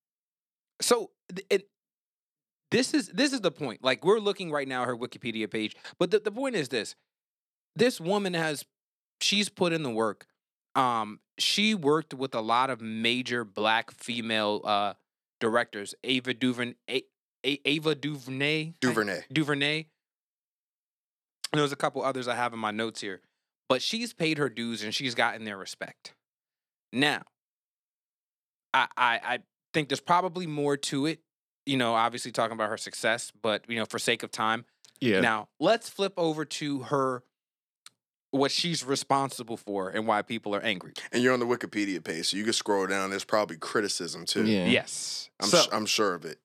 So it, this is this is the point. Like we're looking right now at her Wikipedia page, but the, the point is this: this woman has she's put in the work. Um, she worked with a lot of major black female uh directors. Ava DuVernay, A- A- Ava DuVernay, DuVernay. DuVernay. And there's a couple others I have in my notes here, but she's paid her dues and she's gotten their respect. Now, I I, I think there's probably more to it. You know, obviously talking about her success, but you know, for sake of time, Yeah. now, let's flip over to her what she's responsible for and why people are angry. And you're on the Wikipedia page, so you can scroll down. There's probably criticism too. Yeah. Yes. I'm so, s- I'm sure of it.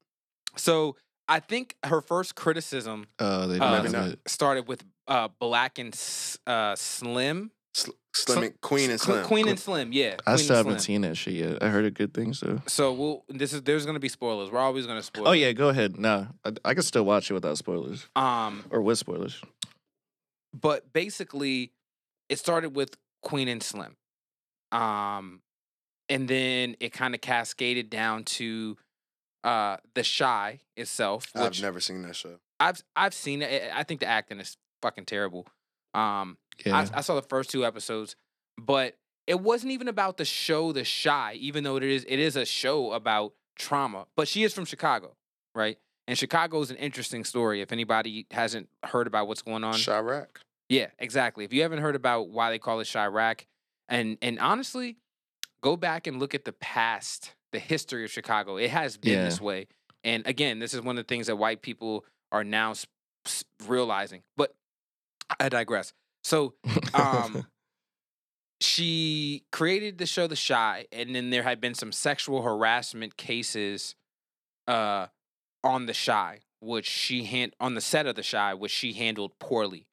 so I think her first criticism Uh, they Uh, did Maybe not. it. started with uh, Black and uh, Slim. Sl- Slim, and- Queen and Slim. Queen and Slim, yeah. I Queen still and haven't Slim. seen that shit yet. I heard a good thing, so. So we'll this is there's gonna be spoilers. We're always gonna spoil. Oh it. yeah, go ahead. No, I, I can still watch it without spoilers Um, or with spoilers. but basically it started with Queen and Slim. Um and then it kind of cascaded down to uh The Chi itself, which I've never seen that show. I've I've seen it. I I think the acting is fucking terrible. Um Yeah. I, I saw the first two episodes, but it wasn't even about the show The Chi, even though it is it is a show about trauma. But she is from Chicago, right? And Chicago is an interesting story. If anybody hasn't heard about what's going on, Chirac. yeah, exactly. If you haven't heard about why they call it Chirac, and and honestly, go back and look at the past, the history of Chicago. It has been Yeah. this way. And again, this is one of the things that white people are now realizing. But I digress. So um, she created the show The Chi, and then there had been some sexual harassment cases uh, on The Chi, which she hand on the set of The Chi, which she handled poorly.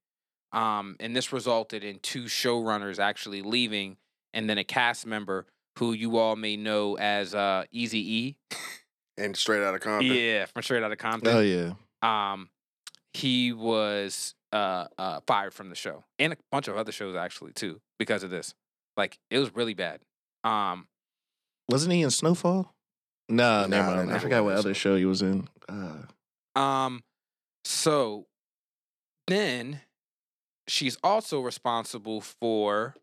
Um, and this resulted in two showrunners actually leaving, and then a cast member who you all may know as uh, Easy E. And straight out of Compton. Yeah, from Straight Outta Compton oh yeah. um, he was uh, uh, fired from the show and a bunch of other shows actually too because of this. Like it was really bad. Um, Wasn't he in Snowfall? No, Nah, never mind. I forgot what other show he was in. Uh, um, so then she's also responsible for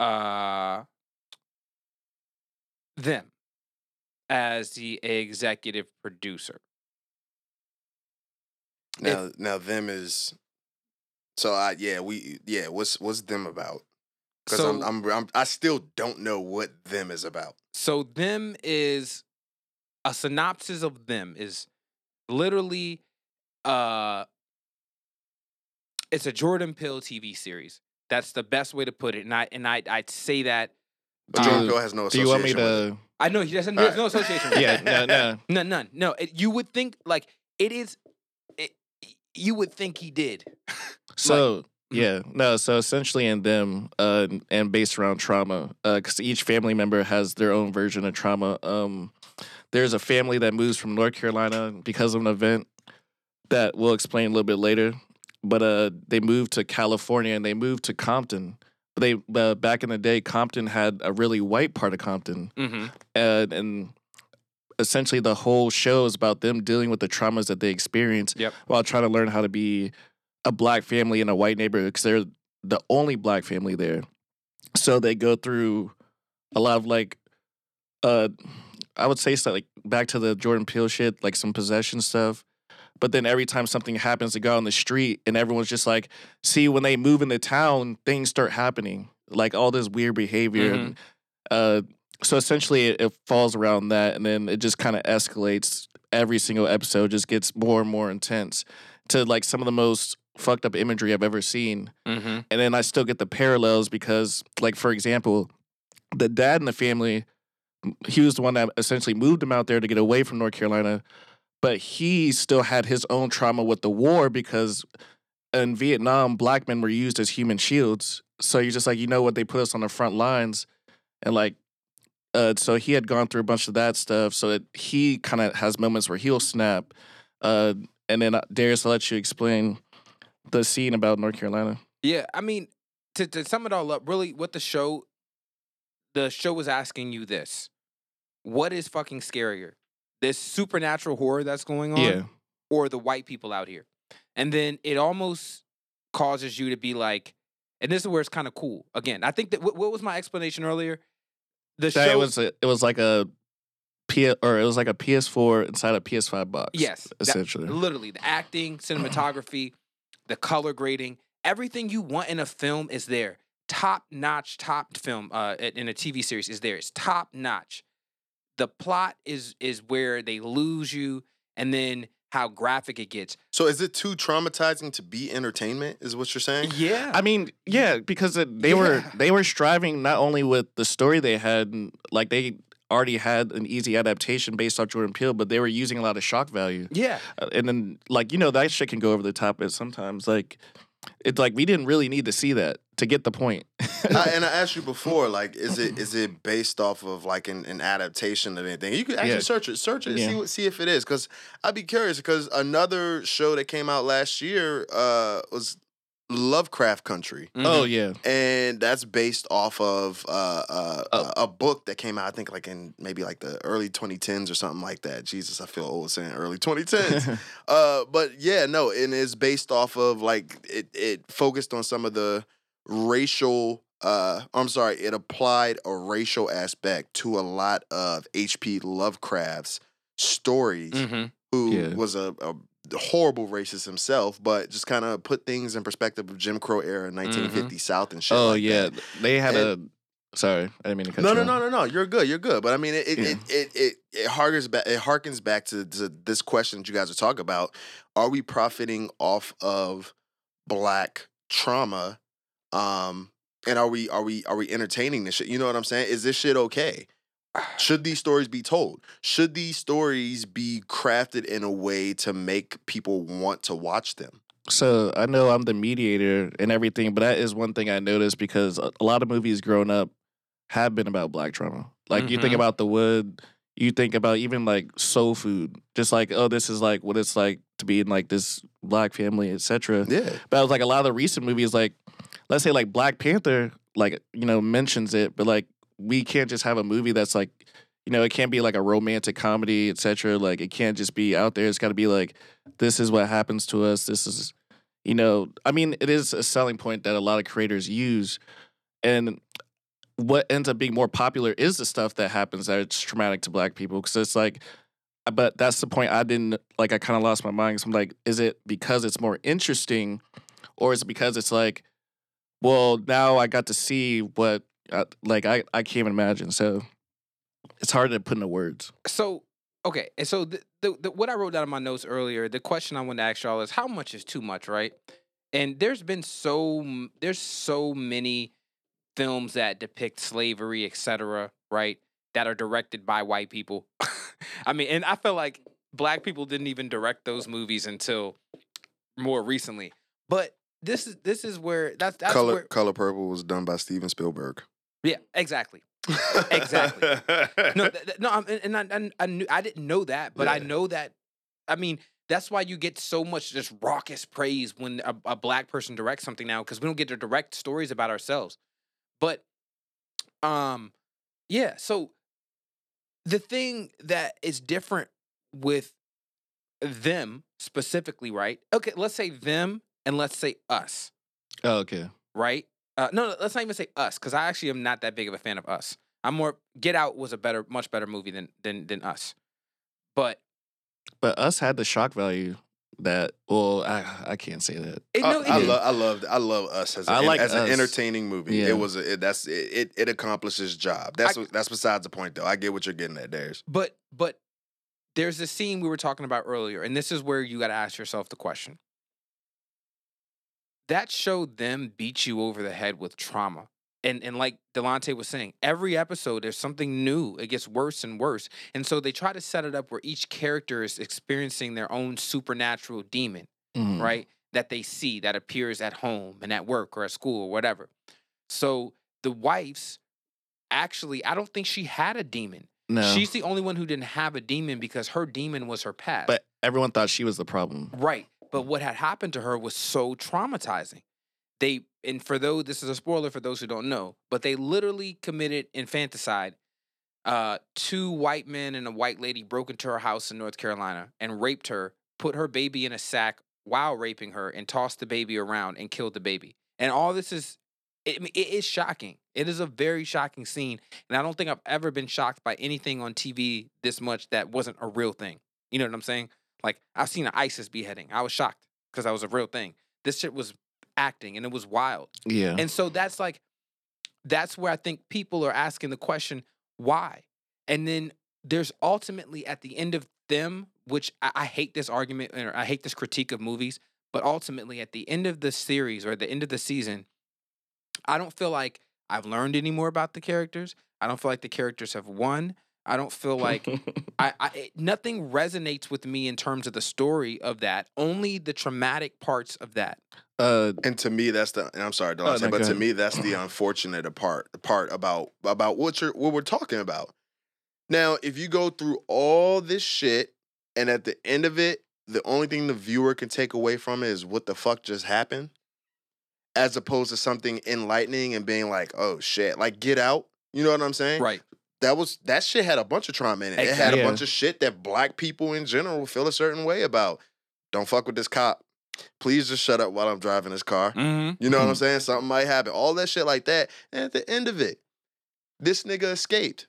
uh them as the executive producer. Now, now them is. So I yeah we yeah what's what's them about? Because So- I'm, I'm I'm I still don't know what them is about. So them is a synopsis of them is literally uh it's a Jordan Peele TV series. That's the best way to put it. And I and I I'd say that But Jordan you- Peele has no do you want me association with it. to? I know he doesn't there's Alright. no association with Yeah, no, no. No, none. No, it, you would think like it is it, you would think he did. So mhm. yeah, no. So essentially, in them, uh, and based around trauma, because each family member has their own version of trauma. Um, there's a family that moves from North Carolina because of an event that we'll explain a little bit later. But uh, they moved to California and they moved to Compton. But they uh, back in the day, Compton had a really white part of Compton, Mm-hmm. and, and essentially the whole show is about them dealing with the traumas that they experience Yep. while trying to learn how to be a black family in a white neighborhood because they're the only black family there. So they go through a lot of like, uh, I would say so like back to the Jordan Peele shit, like some possession stuff. But then every time something happens, they go on the street and everyone's just like, see, when they move into town, things start happening. Like all this weird behavior. And, uh, so essentially it, it falls around that and then it just kind of escalates. Every single episode just gets more and more intense to like some of the most fucked up imagery I've ever seen. Mm-hmm. And then I still get the parallels because, like, for example, the dad in the family, he was the one that essentially moved him out there to get away from North Carolina. But he still had his own trauma with the war because in Vietnam, black men were used as human shields. So you're just like, you know what? They put us on the front lines. And like, uh, so he had gone through a bunch of that stuff. So it, he kind of has moments where he'll snap. Uh, and then uh, Darius, I'll let you explain the scene about North Carolina. Yeah, I mean, to to sum it all up, really, what the show, the show was asking you this: What is fucking scarier, this supernatural horror that's going on, Yeah. or the white people out here? And then it almost causes you to be like, and this is where it's kind of cool. Again, I think that what, what was my explanation earlier? The show it was a, it was like a P or it was like a PS4 inside a PS5 box. Yes, that- essentially. literally the acting, cinematography, the color grading, everything you want in a film is there. Top notch, top film uh, in in a TV series is there. It's top notch. The plot is is where they lose you, and then how graphic it gets. So is it too traumatizing to be entertainment? Is what you're saying? Yeah, I mean, yeah, because it, they were they were striving not only with the story they had, like they already had an easy adaptation based off Jordan Peele, but they were using a lot of shock value. yeah, Uh, and then like you know that shit can go over the top at sometimes like it's like we didn't really need to see that to get the point. I, and I asked you before, like, is it is it based off of like an, an adaptation of anything? You could actually Yeah. search it, search it, Yeah. see what, see if it is. Because I'd be curious. Because another show that came out last year uh, was Lovecraft Country, oh Mhm. yeah, and that's based off of uh, uh, Oh. a, a book that came out, I think, like in maybe like the early 2010s or something like that. Jesus, I feel old saying early 2010s. Uh, but yeah, no, and it's based off of like it. It focused on some of the racial. Uh, I'm sorry, it applied a racial aspect to a lot of H.P. Lovecraft's stories. Mhm. Who Yeah. was a, a horrible racist himself, but just kind of put things in perspective of Jim Crow era, 1950 South and shit. oh like yeah, that. they had a. Sorry, I didn't mean to cut No, you no, off. no, no, no. You're good. You're good. But I mean, it it Yeah. it, it it it harkens back. It harkens back to, to this question that you guys are talking about. Are we profiting off of black trauma? Um, and are we are we are we entertaining this shit? You know what I'm saying? Is this shit okay? Should these stories be told? Should these stories be crafted in a way to make people want to watch them? So I know I'm the mediator and everything, but that is one thing I noticed because a a lot of movies growing up have been about black trauma. Like you think Mhm. about The Wood, you think about even like soul food, just like oh, this is like what it's like to be in like this black family, etc. Yeah. But I was like a lot of the recent movies, like let's say like Black Panther, like you know mentions it, but like we can't just have a movie that's like you know it can't be like a romantic comedy, etc. Like it can't just be out there. It's got to be like this is what happens to us. This is you know I mean it is a selling point that a lot of creators use, and what ends up being more popular is the stuff that happens that's traumatic to Black people because it's like. Uh, but that's the point. I didn't like. I kind of lost my mind. So I'm like, is it because it's more interesting, or is it because it's like, well, now I got to see what, uh, like, I I can't even imagine. So it's hard to put into words. So okay, and so the, the, the what I wrote down in my notes earlier, the question I want to ask y'all is how much is too much, right? And there's been so there's so many films that depict slavery, etc., right? That are directed by white people. I mean, and I feel like black people didn't even direct those movies until more recently. But this is this is where that's that's Color where Color Purple was done by Steven Spielberg. Yeah, exactly. Exactly. No, th- th- no, I'm, and I, and I knew I didn't know that, but I know that. I mean, that's why you get so much just raucous praise when a, a black person directs something now, because we don't get to direct stories about ourselves. But, um, yeah. So the thing that is different with them specifically, right? Okay, let's say them and let's say us Oh, okay. right? Uh, no, no, let's not even say us, because I actually am not that big of a fan of us. I'm more Get Out was a better, much better movie than than than us. But But us had the shock value that. Well, I I can't say that. it, no, it I, did. love I love I love us as, a, I like as an entertaining movie. Yeah. It was a, it, that's it, it it accomplishes job. That's what, that's besides the point though. I get what you're getting at, Darius. but but there's a scene we were talking about earlier, and this is where you got to ask yourself the question. That showed them beat you over the head with trauma. And, and like Delonte was saying, every episode there's something new. It gets worse and worse. And so they try to set it up where each character is experiencing their own supernatural demon. Mhm. right? That they see that appears at home and at work or at school or whatever. So the wife's actually, I don't think she had a demon. No. She's the only one who didn't have a demon because her demon was her past. but everyone thought she was the problem. right. But what had happened to her was so traumatizing. They and for those this is a spoiler for those who don't know, but they literally committed infanticide. Uh, two white men and a white lady broke into her house in North Carolina and raped her, put her baby in a sack while raping her, and tossed the baby around and killed the baby. And all this is it, it is shocking. It is a very shocking scene, and I don't think I've ever been shocked by anything on TV this much that wasn't a real thing. You know what I'm saying? Like I've seen an ISIS beheading. I was shocked because that was a real thing. This shit was acting, and it was wild. Yeah. And so that's like, that's where I think people are asking the question, why? And then there's ultimately at the end of them, which I, I hate this argument or I hate this critique of movies, but ultimately at the end of the series or at the end of the season, I don't feel like I've learned any more about the characters. I don't feel like the characters have won. I don't feel like I, I it- nothing resonates with me in terms of the story of that. Only the traumatic parts of that. uh, And to me, that's the. And I'm sorry, Oh, Delonte, no, but to me, that's the unfortunate part. The part about about what you're what we're talking about. Now, if you go through all this shit, and at the end of it, the only thing the viewer can take away from it is what the fuck just happened, as opposed to something enlightening and being like, oh shit, like Get Out. You know what I'm saying? Right. That was that shit had a bunch of trauma in it. It had Exactly. a bunch of shit that black people in general feel a certain way about. Don't fuck with this cop. Please just shut up while I'm driving this car. Mm-hmm. You know what I'm saying? Something might happen. All that shit like that. And at the end of it, this nigga escaped.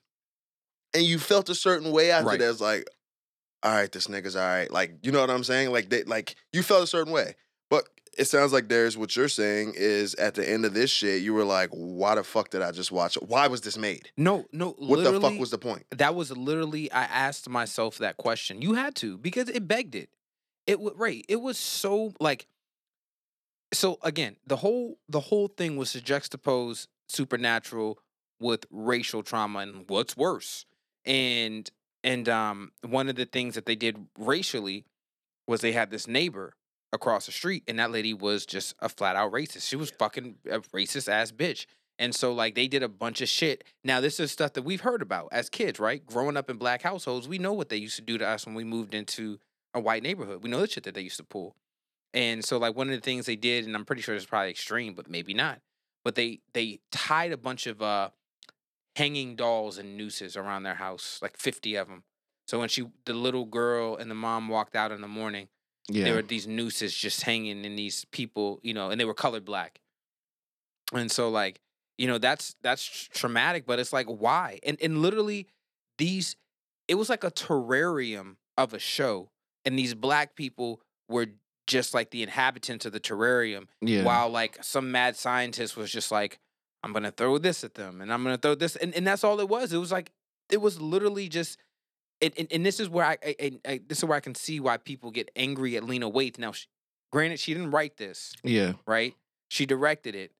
And you felt a certain way after Right. that. It's like, all right, this nigga's all right. Like, you know what I'm saying? Like they like you felt a certain way. It sounds like there's what you're saying is at the end of this shit, you were like, why the fuck did I just watch it? Why was this made? No, no. What the fuck was the point? that was literally I asked myself that question. You had to because it begged it. It would right. It was so like so again, the whole the whole thing was to juxtapose supernatural with racial trauma and what's worse. And and um one of the things that they did racially was they had this neighbor across the street and that lady was just a flat out racist. She was fucking a racist ass bitch. And so like they did a bunch of shit. Now this is stuff that we've heard about as kids, right? Growing up in black households, we know what they used to do to us when we moved into a white neighborhood. We know the shit that they used to pull. And so like one of the things they did, and I'm pretty sure it's probably extreme, but maybe not. But they they tied a bunch of uh hanging dolls and nooses around their house, like 50 of them. So when she the little girl and the mom walked out in the morning, yeah. there were these nooses just hanging in these people, you know, and they were colored black. And so like, you know, that's that's traumatic, but it's like why? And and literally these it was like a terrarium of a show and these black people were just like the inhabitants of the terrarium yeah. while like some mad scientist was just like I'm going to throw this at them and I'm going to throw this and, and that's all it was. It was like it was literally just and, and, and this is where I, I, I- this is where I can see why people get angry at Lena Waithe. Now, she, granted, she didn't write this, Yeah. right? She directed it.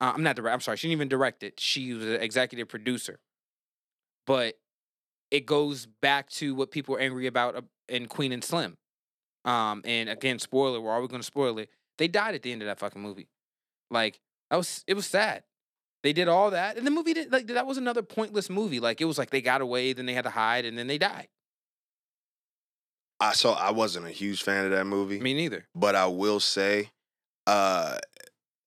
Uh, I'm not direct. I'm sorry. She didn't even direct it. She was an executive producer. But it goes back to what people were angry about uh, in Queen and Slim. Um, and again, spoiler. We're always going to spoil it. They died at the end of that fucking movie. Like that was it was sad. They did all that, and the movie did like that was another pointless movie. Like it was like they got away, then they had to hide, and then they died. I so I wasn't a huge fan of that movie. Me neither. but I will say, uh,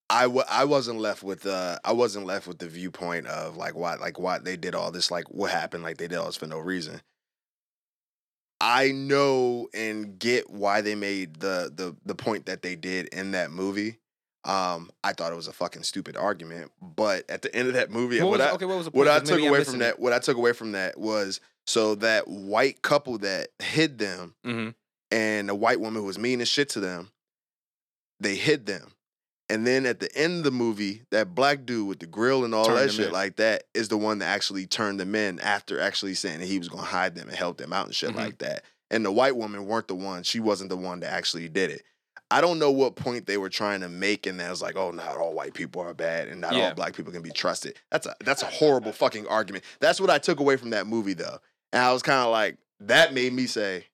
I w- I wasn't left with uh I wasn't left with the viewpoint of like why like why they did all this like what happened like they did all this for no reason. I know and get why they made the the the point that they did in that movie. Um, I thought it was a fucking stupid argument, but at the end of that movie, What what, was, I, okay, what was what? I took away from that, what I took away from that was so that white couple that hid them. Mhm. and the white woman who was mean as shit to them, they hid them. And then at the end of the movie, that black dude with the grill and all Turned that shit in. like that is the one that actually turned them in after actually saying that he was gonna hide them and help them out and shit Mhm. like that. And the white woman weren't the one, she wasn't the one that actually did it. I don't know what point they were trying to make, and that was like, oh, not all white people are bad, and not Yeah. all black people can be trusted. That's a that's a horrible fucking argument. That's what I took away from that movie, though, and I was kind of like, that made me say,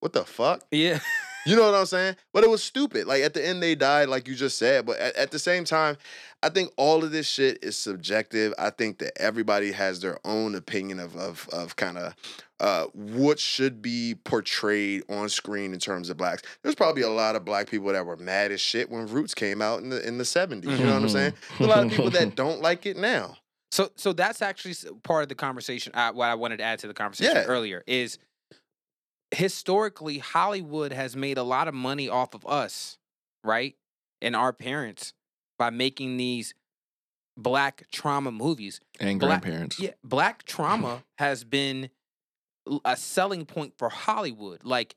what the fuck? Yeah. You know what I'm saying? But it was stupid. Like at the end, they died, like you just said. But at, at the same time, I think all of this shit is subjective. I think that everybody has their own opinion of of of kind of uh, what should be portrayed on screen in terms of blacks. There's probably a lot of black people that were mad as shit when Roots came out in the in the 70s. You know what I'm saying? There's a lot of people that don't like it now. So so that's actually part of the conversation. Uh, what I wanted to add to the conversation Yeah. earlier is historically Hollywood has made a lot of money off of us, right, and our parents by making these black trauma movies. and Black- grandparents. Yeah, black trauma has been l- a selling point for Hollywood. Like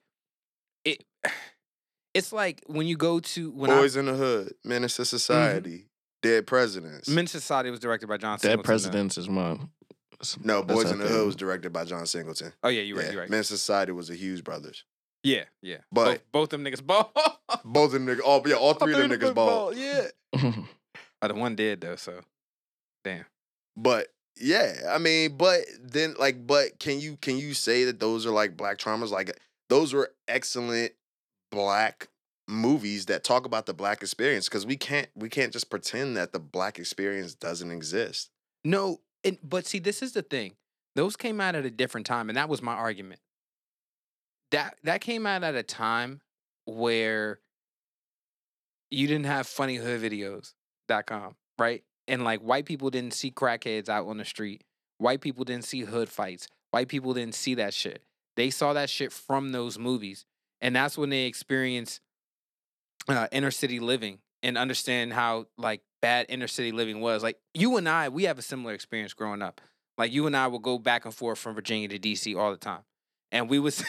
it it's like when you go to when Boys in the Hood, Menace to mm-hmm. Society, Dead Presidents. I Men's Society was directed by John Dead Singleton. though. presidents is one. no, Boys in the. Hood was directed by John Singleton. Oh yeah, you're right, yeah. you're right. Menace Society was the Hughes brothers. yeah, yeah. But- both, both them niggas ball. Both of them niggas, all, yeah, all three of them niggas bald. Yeah. Oh, the one did though, so damn. But yeah, I mean, but then like, but can you can you say that those are like black traumas? Like those were excellent black movies that talk about the black experience because we can't we can't just pretend that the black experience doesn't exist. No, and but see, this is the thing. Those came out at a different time, and that was my argument. That that came out at a time where you didn't have funnyhoodvideos.com, right? And like white people didn't see crackheads out on the street. White people didn't see hood fights. White people didn't see that shit. They saw that shit from those movies. And that's when they experienced uh, inner city living and understand how like bad inner city living was. Like you and I, we have a similar experience growing up. Like you and I would go back and forth from Virginia to DC all the time. And we was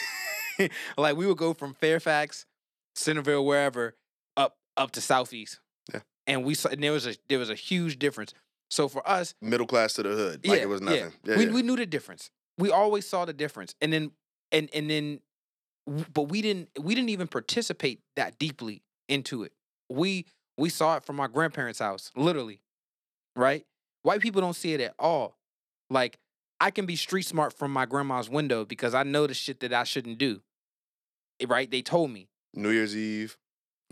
like we would go from Fairfax, Centerville, wherever, up up to Southeast. And we saw and there was a there was a huge difference. So for us, Middle class to the hood, like Yeah, it was nothing. Yeah, we yeah. we knew the difference. We always saw the difference, and then and and then, but we didn't we didn't even participate that deeply into it. We we saw it from our grandparents' house, literally, right? White people don't see it at all. Like I can be street smart from my grandma's window because I know the shit that I shouldn't do. Eh, Right? They told me New Year's Eve,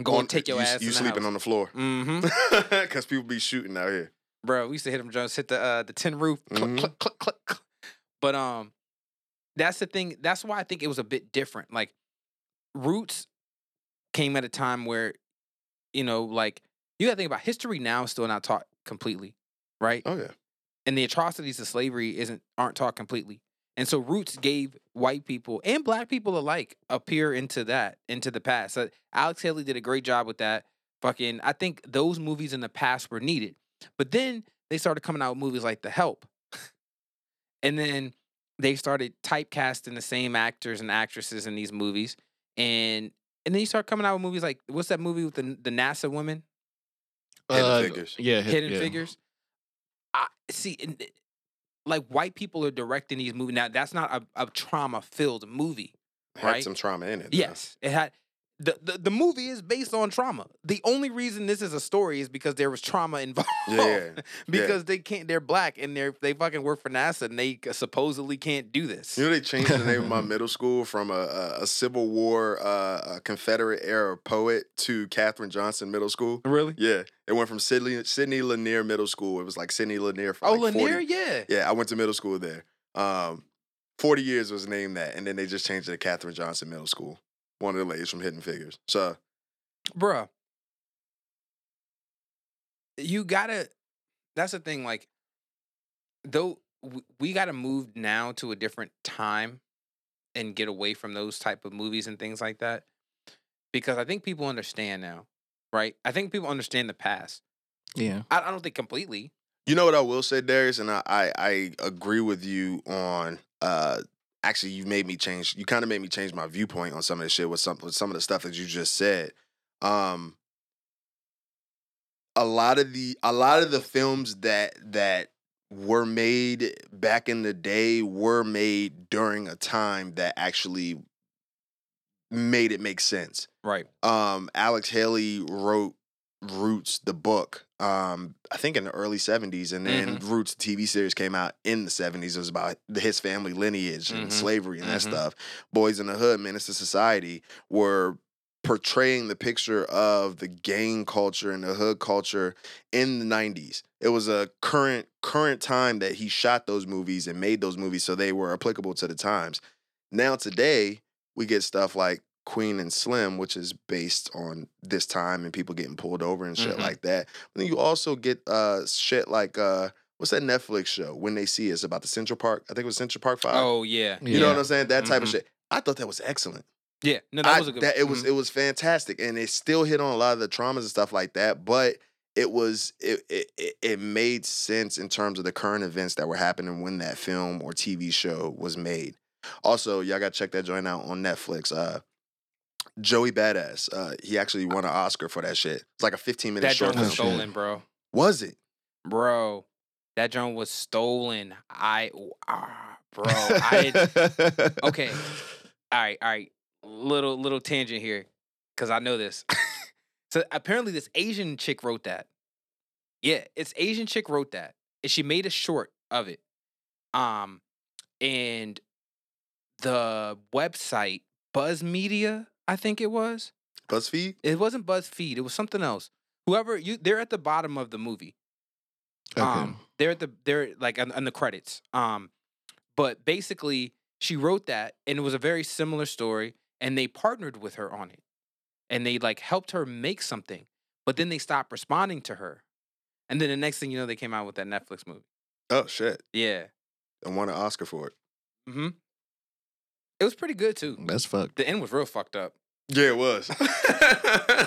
go and take your you, ass. You sleeping on the floor Mm-hmm. because people be shooting out here. bro. We used to hit them drums, hit the uh, the tin roof, click, Mhm. click, click, click, click. But um, that's the thing. That's why I think it was a bit different. Like Roots came at a time where, you know, like you got to think about history now is still not taught completely, right? Oh yeah, And the atrocities of slavery isn't aren't taught completely. And so Roots gave white people and black people alike a peer into that, into the past. So Alex Haley did a great job with that. Fucking, I think those movies in the past were needed. But then they started coming out with movies like The Help. and then they started typecasting the same actors and actresses in these movies. And and then you start coming out with movies like what's that movie with the the NASA women? Hidden Uh, Figures. Yeah, Hidden yeah. Figures. I see like white people are directing these movies. Now that's not a, a trauma filled movie. had Right. some trauma in it. though. Yes. It had the, the the movie is based on trauma. The only reason this is a story is because there was trauma involved. Yeah, because they can't they're black and they're they fucking work for NASA and they supposedly can't do this. You know they changed the name of my middle school from a, a, a Civil War, uh, a Confederate era poet to Katherine Johnson Middle School. really? Yeah, it went from Sidney Sidney Lanier Middle School. It was like Sidney Lanier for Oh, like 40 Lanier, yeah. Yeah, I went to middle school there. Um, Forty years was named that, and then they just changed it to Katherine Johnson Middle School. One of the ladies from Hidden Figures. So Bruh. You gotta that's the thing, like though we gotta move now to a different time and get away from those type of movies and things like that. Because I think people understand now, right? I think people understand the past. Yeah. I, I don't think completely. You know what I will say, Darius, and I I, I agree with you on. uh Actually, you made me change. You kind of made me change my viewpoint on some of the shit with some with some of the stuff that you just said. Um, a lot of the a lot of the films that that were made back in the day were made during a time that actually made it make sense Right. um, Alex Haley wrote Roots, the book, um, I think in the early 70s. And then Roots, the TV series, came out in the 70s. It was about his family lineage and Mhm. slavery and that Mhm. stuff. Boys in the Hood, Menace to Society were portraying the picture of the gang culture and the hood culture in the 90s. It was a current current time that he shot those movies and made those movies so they were applicable to the times. Now today, we get stuff like Queen and Slim, which is based on this time and people getting pulled over and shit Mhm. like that. But then you also get uh shit like uh what's that Netflix show? When they see us about the Central Park. I think it was Central Park Five. Oh yeah. you know what I'm saying? That type of Mhm. shit. I thought that was excellent. Yeah. No, that I- was a good that- it was mhm. it was fantastic, and it still hit on a lot of the traumas and stuff like that. But it was it, it it it made sense in terms of the current events that were happening when that film or TV show was made. Also, y'all gotta check that joint out on Netflix. Uh Joey Badass. Uh he actually won an Oscar for that shit. It's like a 15 minute That short joint was film. stolen, bro. Was it? Bro, that joint was stolen. I, ah, bro, I. okay. All right, all right. Little little tangent here, because I know this. so apparently, this Asian chick wrote that. Yeah, it's Asian chick wrote that, and she made a short of it. Um, and the website Buzz Media, I think it was. BuzzFeed? It wasn't BuzzFeed. It was something else. Whoever you, they're at the bottom of the movie. Okay. Um, they're at the they're like on, on the credits. Um, but basically, she wrote that, and it was a very similar story, and they partnered with her on it, and they like helped her make something. But then they stopped responding to her, and then the next thing you know, they came out with that Netflix movie. Oh shit. Yeah. And won an Oscar for it. Mm-hmm. It was pretty good too. That's fucked. The end was real fucked up. Yeah, it was.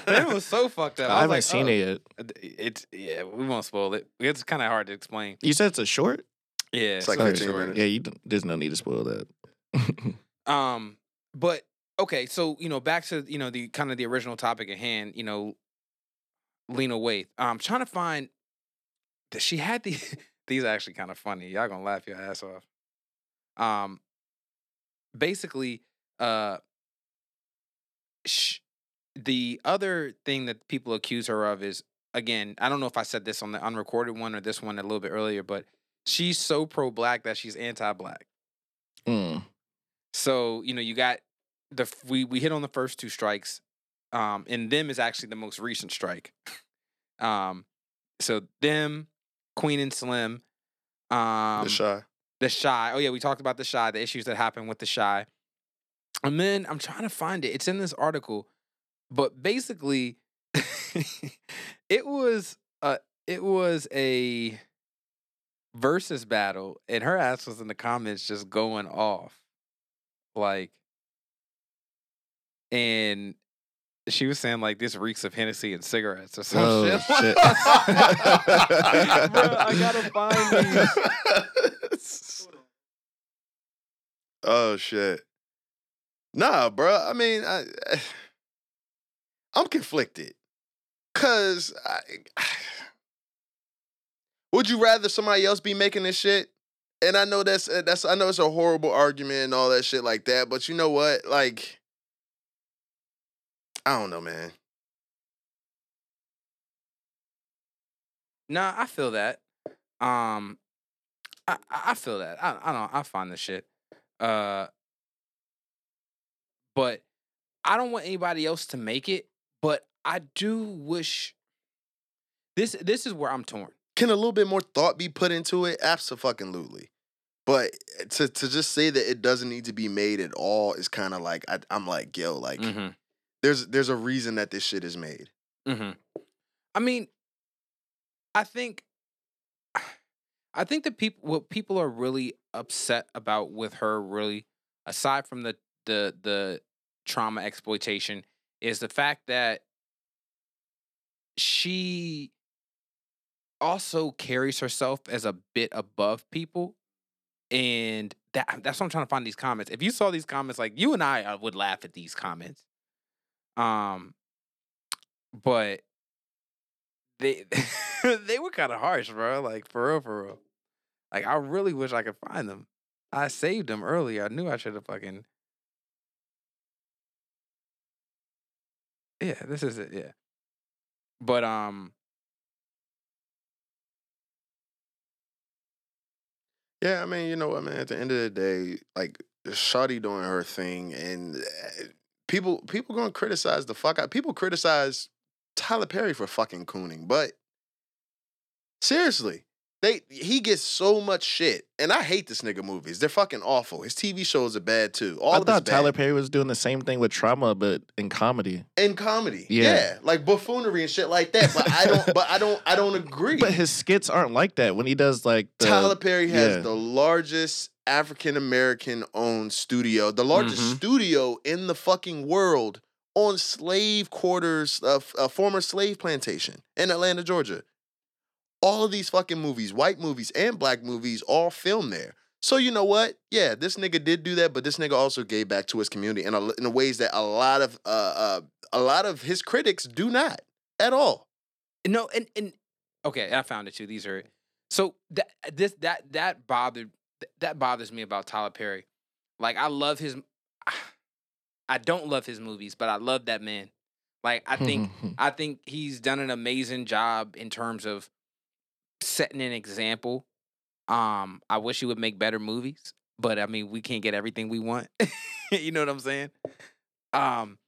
The end was so fucked up. I, was haven't like, seen oh. it yet. It's yeah, we won't spoil it. It's kind of hard to explain. You said it's a short. Yeah, It's like so 15 short. minutes. Yeah, you don't, there's no need to spoil that. Um, but okay, so you know, back to you know the kind of the original topic at hand. You know, Lena Waithe. I'm trying to find that she had the. these are actually kind of funny. Y'all gonna laugh your ass off. Um, basically, uh, sh- the other thing that people accuse her of is again, I don't know if I said this on the unrecorded one or this one a little bit earlier, but she's so pro black that she's anti black. Mm. So you know, you got the we we hit on the first two strikes, um, and them is actually the most recent strike. um, so them, Queen and Slim, um, the Chi. The Chi. Oh yeah, we talked about the Chi, the issues that happened with the Chi, and then I'm trying to find it. It's in this article, but basically, it was a it was a versus battle, and her ass was in the comments just going off, like, and she was saying like this reeks of Hennessy and cigarettes or some Oh, shit. shit. Bro, I gotta find these. Oh shit. Nah, bro. I mean, I, I'm conflicted. Cause I, would you rather somebody else be making this shit? And I know that's uh, that's I know it's a horrible argument and all that shit like that, but you know what? Like, I don't know, man. Nah, I feel that. Um, I I I feel that. I I don't. I find the shit. Uh, but I don't want anybody else to make it. But I do wish. This this is where I'm torn. Can a little bit more thought be put into it? Absolutely. But eh, to to just say that it doesn't need to be made at all is kind of like I, I'm like, yo, like Mm-hmm. there's there's a reason that this shit is made. Mm-hmm. I mean, I think, I think that people what people are really upset about with her really, aside from the the the trauma exploitation, is the fact that she also carries herself as a bit above people. And that that's what I'm trying to find these comments. If you saw these comments, like you and I uh, would laugh at these comments. Um, but they they were kind of harsh, bro. Like for real, for real. Like I really wish I could find them. I saved them earlier. I knew I should have fucking. Yeah, this is it. Yeah, but um, Yeah, I mean, you know what, man? At the end of the day, like Shawty doing her thing, and eh, people people gonna criticize the fuck out. People criticize Tyler Perry for fucking cooning, but seriously, they he gets so much shit, and I hate this nigga movies. They're fucking awful. His TV shows are bad too. All I thought Tyler. Perry was doing the same thing with trauma, but in comedy. in comedy, Yeah. yeah. like buffoonery and shit like that. But I don't, but I don't, I don't agree. But his skits aren't like that. When he does like the, Tyler Perry has yeah. the largest African American owned studio, the largest Mhm. studio in the fucking world on slave quarters, uh, a former slave plantation in Atlanta, Georgia. All of these fucking movies, white movies and black movies, all filmed there. So you know what? Yeah, this nigga did do that, but this nigga also gave back to his community in, a, in a ways that a lot of uh, uh a lot of his critics do not at all. No, and and okay, I found it too. These are so that this that that bothered that bothers me about Tyler Perry. Like I love his I don't love his movies, but I love that man. Like I think I think he's done an amazing job in terms of setting an example. Um, I wish he would make better movies, but I mean, we can't get everything we want. you know what I'm saying? Um,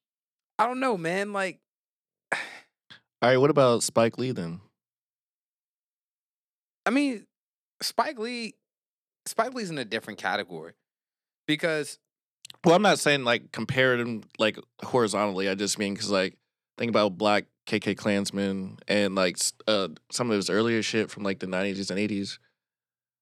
I don't know, man. Like, All right, what about Spike Lee then? I mean, Spike Lee, Spike Lee's in a different category because Well, I'm not saying like compare them like horizontally. I just mean because like think about Black KK Klansmen and like uh, some of his earlier shit from like the 90s and 80s.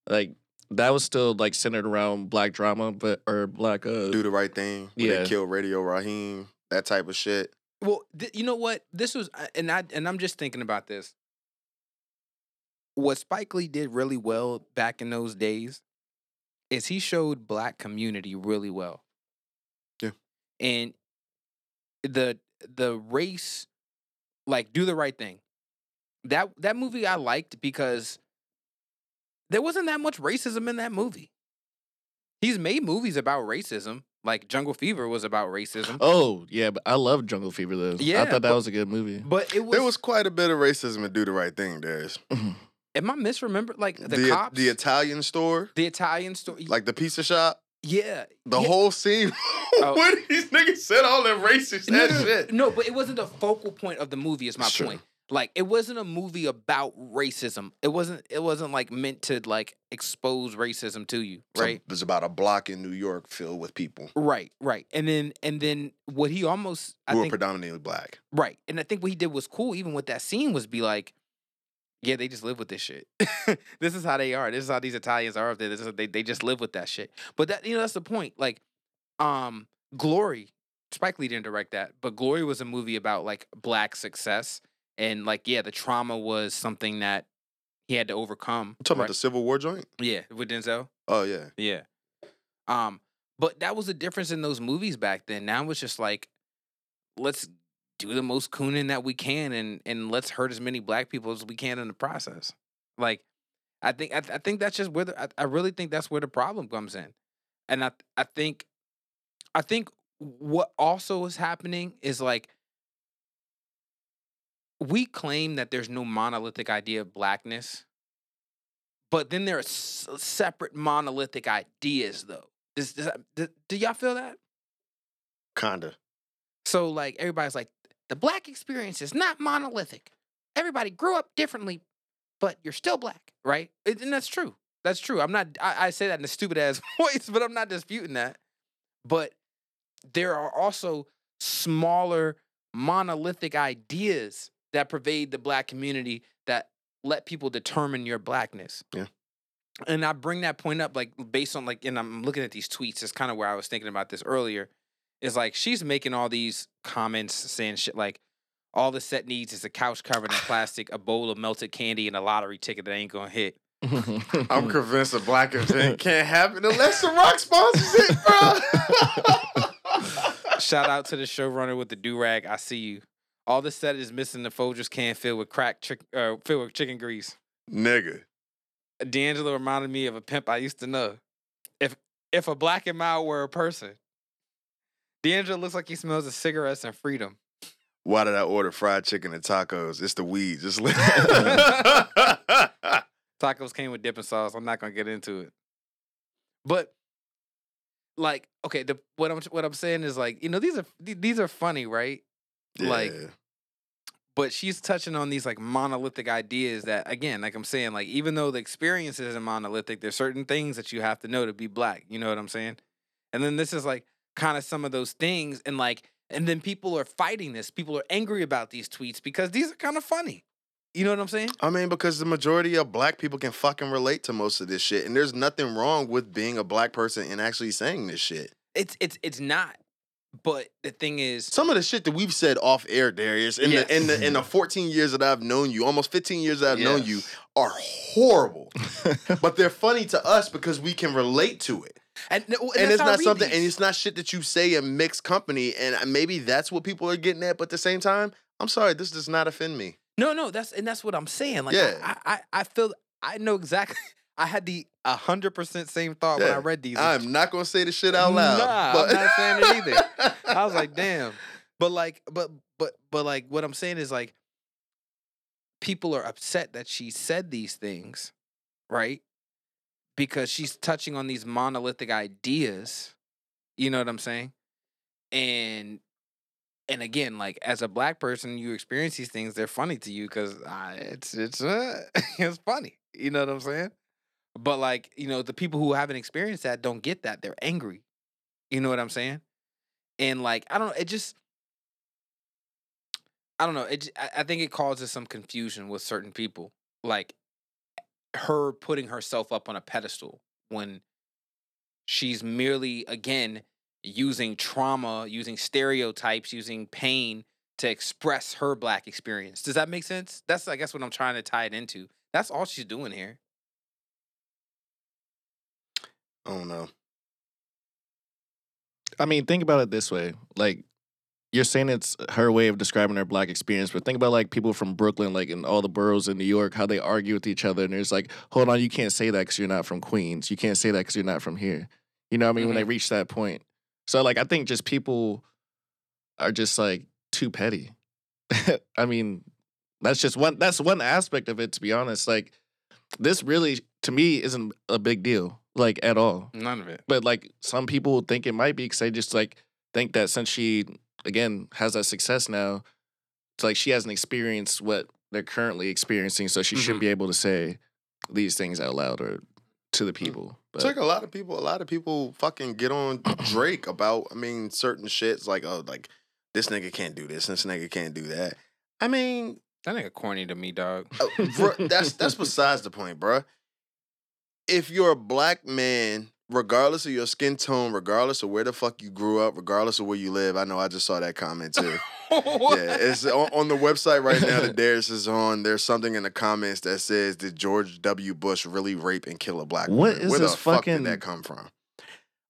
Like that was still like centered around black drama, but or black uh Do the right thing. When Yeah. Kill Radio Raheem. That type of shit. Well, th- you know what? This was, and I and I'm just thinking about this. What Spike Lee did really well back in those days is he showed black community really well. Yeah. And the the race, like, do the right thing. That that movie I liked because there wasn't that much racism in that movie. He's made movies about racism, like Jungle Fever was about racism. Oh yeah, but I love Jungle Fever though. Yeah, I thought that but- was a good movie. But it was, There was quite a bit of racism in Do the Right Thing, Darius. Mm-hmm. Am I misremember? Like the, the, cops, the Italian store, the Italian store, like the pizza shop, yeah, the yeah. whole scene Oh. when these niggas said all that racist no, no, shit. no, but it wasn't the focal point of the movie. Is my Sure. point. Like it wasn't a movie about racism. It wasn't. It wasn't like meant to like expose racism to you, So right? There's about a block in New York filled with people Right, right. And then and then what he almost I who are think predominantly black. right. And I think what he did was cool. Even with that scene was be like. Yeah, they just live with this shit. this is how they are. This is how these Italians are up there. This is, they they just live with that shit. But that you know that's the point. Like, um, Glory, Spike Lee didn't direct that, but Glory was a movie about like black success and like yeah, the trauma was something that he had to overcome. Talking right? about the Civil War joint. yeah with Denzel. Oh yeah, Yeah. Um, but that was the difference in those movies back then. Now it's just like, let's do the most cooning that we can and and let's hurt as many black people as we can in the process. Like, I think I, I think that's just where the, I, I really think that's where the problem comes in, and I I think I think what also is happening is like we claim that there's no monolithic idea of blackness, but then there are s- separate monolithic ideas though. Does, does do, do y'all feel that? kinda. So like everybody's like the black experience is not monolithic. Everybody grew up differently, but you're still black, right? And that's true. That's true. I'm not. I, I say that in a stupid ass voice, but I'm not disputing that. But there are also smaller monolithic ideas that pervade the black community that let people determine your blackness. Yeah. And I bring that point up like based on like, and I'm looking at these tweets. It's kind of where I was thinking about this earlier. Is like she's making all these comments saying shit like, all the set needs is a couch covered in plastic, a bowl of melted candy, and a lottery ticket that ain't gonna hit. I'm convinced a black event can't happen unless the Rock sponsors it, bro. Shout out to the showrunner with the do rag. I see you. All the set is missing the Folgers can filled with crack, chick, uh, filled with chicken grease. Nigga. D'Angelo reminded me of a pimp I used to know. If if a black and mild were a person, D'Angelo looks like he smells of cigarettes and freedom. Why did I order fried chicken and tacos? It's the weed. Just li- Tacos came with dipping sauce. I'm not gonna get into it. But like, okay, the what I'm what I'm saying is like, you know, these are these are funny, right? Like, but she's touching on these like monolithic ideas that again like i'm saying like even though the experience isn't monolithic there's certain things that you have to know to be black you know what i'm saying and then this is like kind of some of those things and like and then people are fighting this people are angry about these tweets because these are kind of funny you know what i'm saying I mean, because the majority of black people can fucking relate to most of this shit. And there's nothing wrong with being a black person and actually saying this shit. it's it's it's not but the thing is, Some of the shit that we've said off air, Darius, in the in the in the 14 years that I've known you, almost 15 years that I've known you, are horrible. but they're funny to us because we can relate to it. And, and, and it's not something, these. and it's not shit that you say in mixed company, and uh, maybe that's what people are getting at. But at the same time, I'm sorry, this does not offend me. No, no, that's and that's what I'm saying. Like, Yeah. I, I, I feel I know exactly. I had the hundred percent same thought when I read these. I'm not gonna say the shit out loud. Nah, but I'm not saying it either. I was like, damn. But like, but but but like, what I'm saying is like, people are upset that she said these things, right? Because she's touching on these monolithic ideas. You know what I'm saying? And and again, like as a black person, you experience these things. They're funny to you because uh, it's it's uh, it's funny. You know what I'm saying? But like you know, the people who haven't experienced that don't get that. They're angry. You know what I'm saying? And like I don't know, it just I don't know. It I think it causes some confusion with certain people. Like her putting herself up on a pedestal when she's merely again using trauma, using stereotypes, using pain to express her black experience. Does that make sense? That's I guess what I'm trying to tie it into. That's all she's doing here. Don't know. I mean, think about it this way. Like, you're saying it's her way of describing her black experience, but think about like people from Brooklyn, like in all the boroughs in New York, how they argue with each other. And it's like, hold on, you can't say that because you're not from Queens. You can't say that because you're not from here. You know what I mean? When they mm-hmm. reach that point. So, like, I think just people are just like too petty. I mean, that's just one, that's one aspect of it, to be honest. Like, this really, to me, isn't a big deal, like, at all None of it. but like some people think it might be because they just like think that since she again has that success now, it's like she hasn't experienced what they're currently experiencing, so she should Mhm. be able to say these things out loud or to the people. It's But like a lot of people. A lot of people fucking get on Drake about. I mean, certain shits like oh, like this nigga can't do this, this nigga can't do that. I mean, That nigga corny to me, dog. uh, bruh, that's that's besides the point, bruh. If you're a black man, regardless of your skin tone, regardless of where the fuck you grew up, regardless of where you live, I know I just saw that comment too. yeah, it's on, on the website right now that Darius is on. There's something in the comments that says, "Did George W. Bush really rape and kill a black What woman?" is Where this the fuck fucking- did that come from?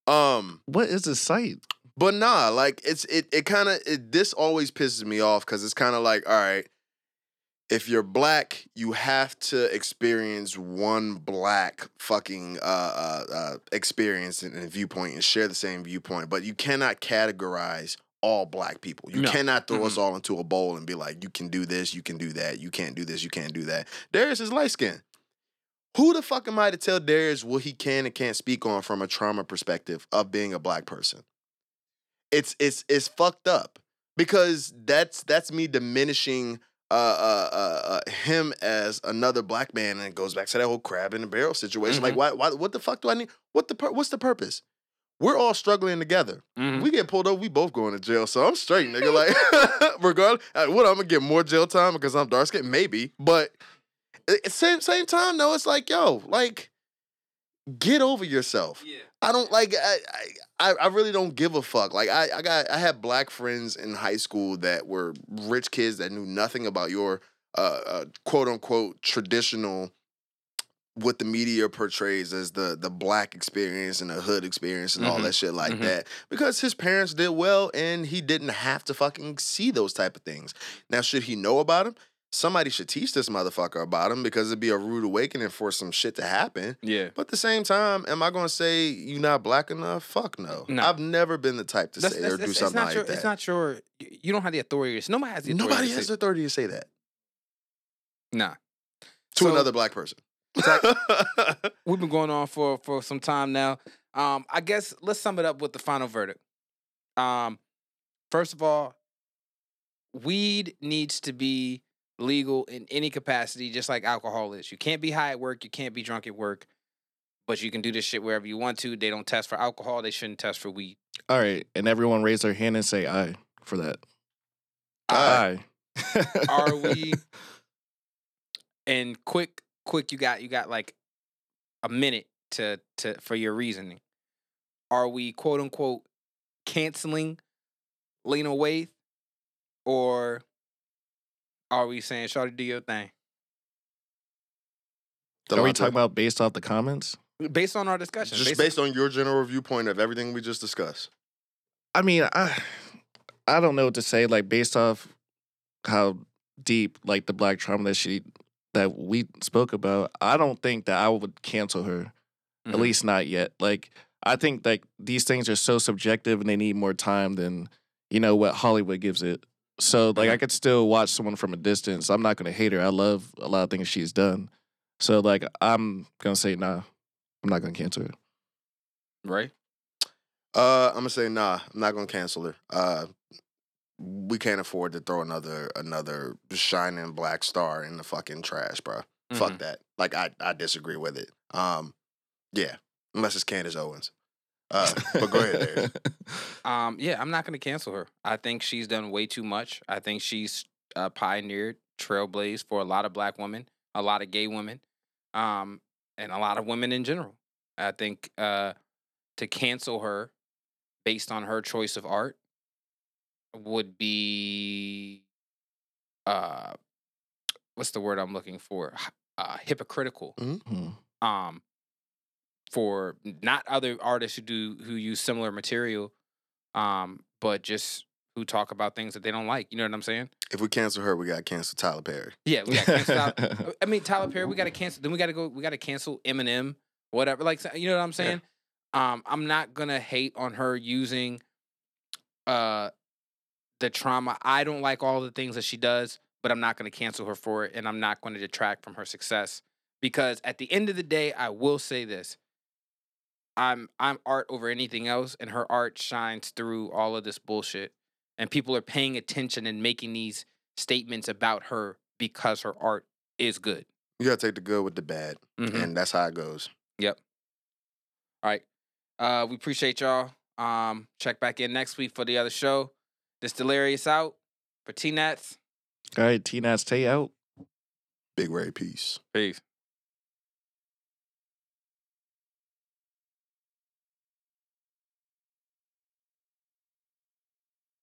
Um, what is this site? but nah, like it's it it kind of it, this always pisses me off because it's kind of like, all right, if you're black, you have to experience one black fucking uh, uh, uh, experience and, and viewpoint and share the same viewpoint, but you cannot categorize all black people. You No. cannot throw us all into a bowl and be like, you can do this, you can do that, you can't do this, you can't do that. Darius is light skinned. Who the fuck am I to tell Darius what he can and can't speak on from a trauma perspective of being a black person? It's it's it's fucked up because that's that's me diminishing uh, uh, uh, uh, him as another black man, and it goes back to that whole crab in the barrel situation. Like, why, why, what the fuck do I need? What the, pur- what's the purpose? We're all struggling together. Mhm. We get pulled over, we both going to jail. So I'm straight, nigga. Like, regardless, uh, what I'm gonna get more jail time because I'm dark skinned, maybe. But at same same time, though, it's like, yo, like, get over yourself. Yeah. I don't like I, I I really don't give a fuck. Like I I got I had black friends in high school that were rich kids that knew nothing about your uh, uh quote unquote traditional what the media portrays as the the black experience and the hood experience and all Mhm. that shit like Mhm. that because his parents did well and he didn't have to fucking see those type of things. Now should he know about them? Somebody should teach this motherfucker about him because it'd be a rude awakening for some shit to happen. Yeah. But at the same time, am I going to say you not black enough? Fuck no. No. I've never been the type to That's, say that's, or do something like your, that. It's not your. You don't have the authority. Nobody has the authority. Nobody to has the authority to say that Nah. to So- another black person. We've been going on for for some time now. Um, I guess let's sum it up with the final verdict. Um, first of all, weed needs to be legal in any capacity, just like alcohol is. You can't be high at work. You can't be drunk at work. But you can do this shit wherever you want to. They don't test for alcohol. They shouldn't test for weed. All right, and everyone raise their hand and say aye for that. Aye. Aye. Are we? And quick, quick. You got you got like a minute to to for your reasoning. Are we quote unquote canceling Lena Waithe, or are we saying Shawty do your thing? Are we Delonte? talking about based off the comments? Based on our discussion, just based based on your general viewpoint of everything we just discussed? I mean, I I don't know what to say. Like based off how deep like the black trauma that she that we spoke about, I don't think that I would cancel her. Mhm. At least not yet. Like I think like these things are so subjective and they need more time than you know what Hollywood gives it. So like I Mhm. could still watch someone from a distance. I'm not gonna hate her. I love a lot of things she's done. So like I'm gonna say nah. I'm not gonna cancel her. right? Uh, I'm gonna say nah. I'm not gonna cancel her. Uh, we can't afford to throw another another shining black star in the fucking trash, bro. Fuck Mhm. that. Like I I disagree with it. Um, yeah, unless it's Candace Owens. Uh, but go ahead. Um, yeah, I'm not going to cancel her. I think she's done way too much. I think she's uh, pioneered, trailblazed for a lot of black women, a lot of gay women, um, and a lot of women in general. I think uh, to cancel her based on her choice of art would be uh, what's the word I'm looking for? Uh, hypocritical Mhm. um for not other artists who do who use similar material um but just who talk about things that they don't like you know what i'm saying? If we cancel her, we got to cancel Tyler Perry. yeah we got cancel Tyler- i mean tyler perry we got to cancel then we got to go we got to cancel eminem whatever like you know what i'm saying? Um i'm not gonna hate on her using uh the trauma i don't like all the things that she does but i'm not gonna cancel her for it and i'm not gonna detract from her success because at the end of the day i will say this I'm I'm art over anything else, and her art shines through all of this bullshit. And people are paying attention and making these statements about her because her art is good. You got to take the good with the bad, Mhm. and that's how it goes. Yep. All right. Uh, we appreciate y'all. Um, check back in next week for the other show. This Delirious out for T Nats. All right, T Nats Tay out. Big Ray, peace. Peace.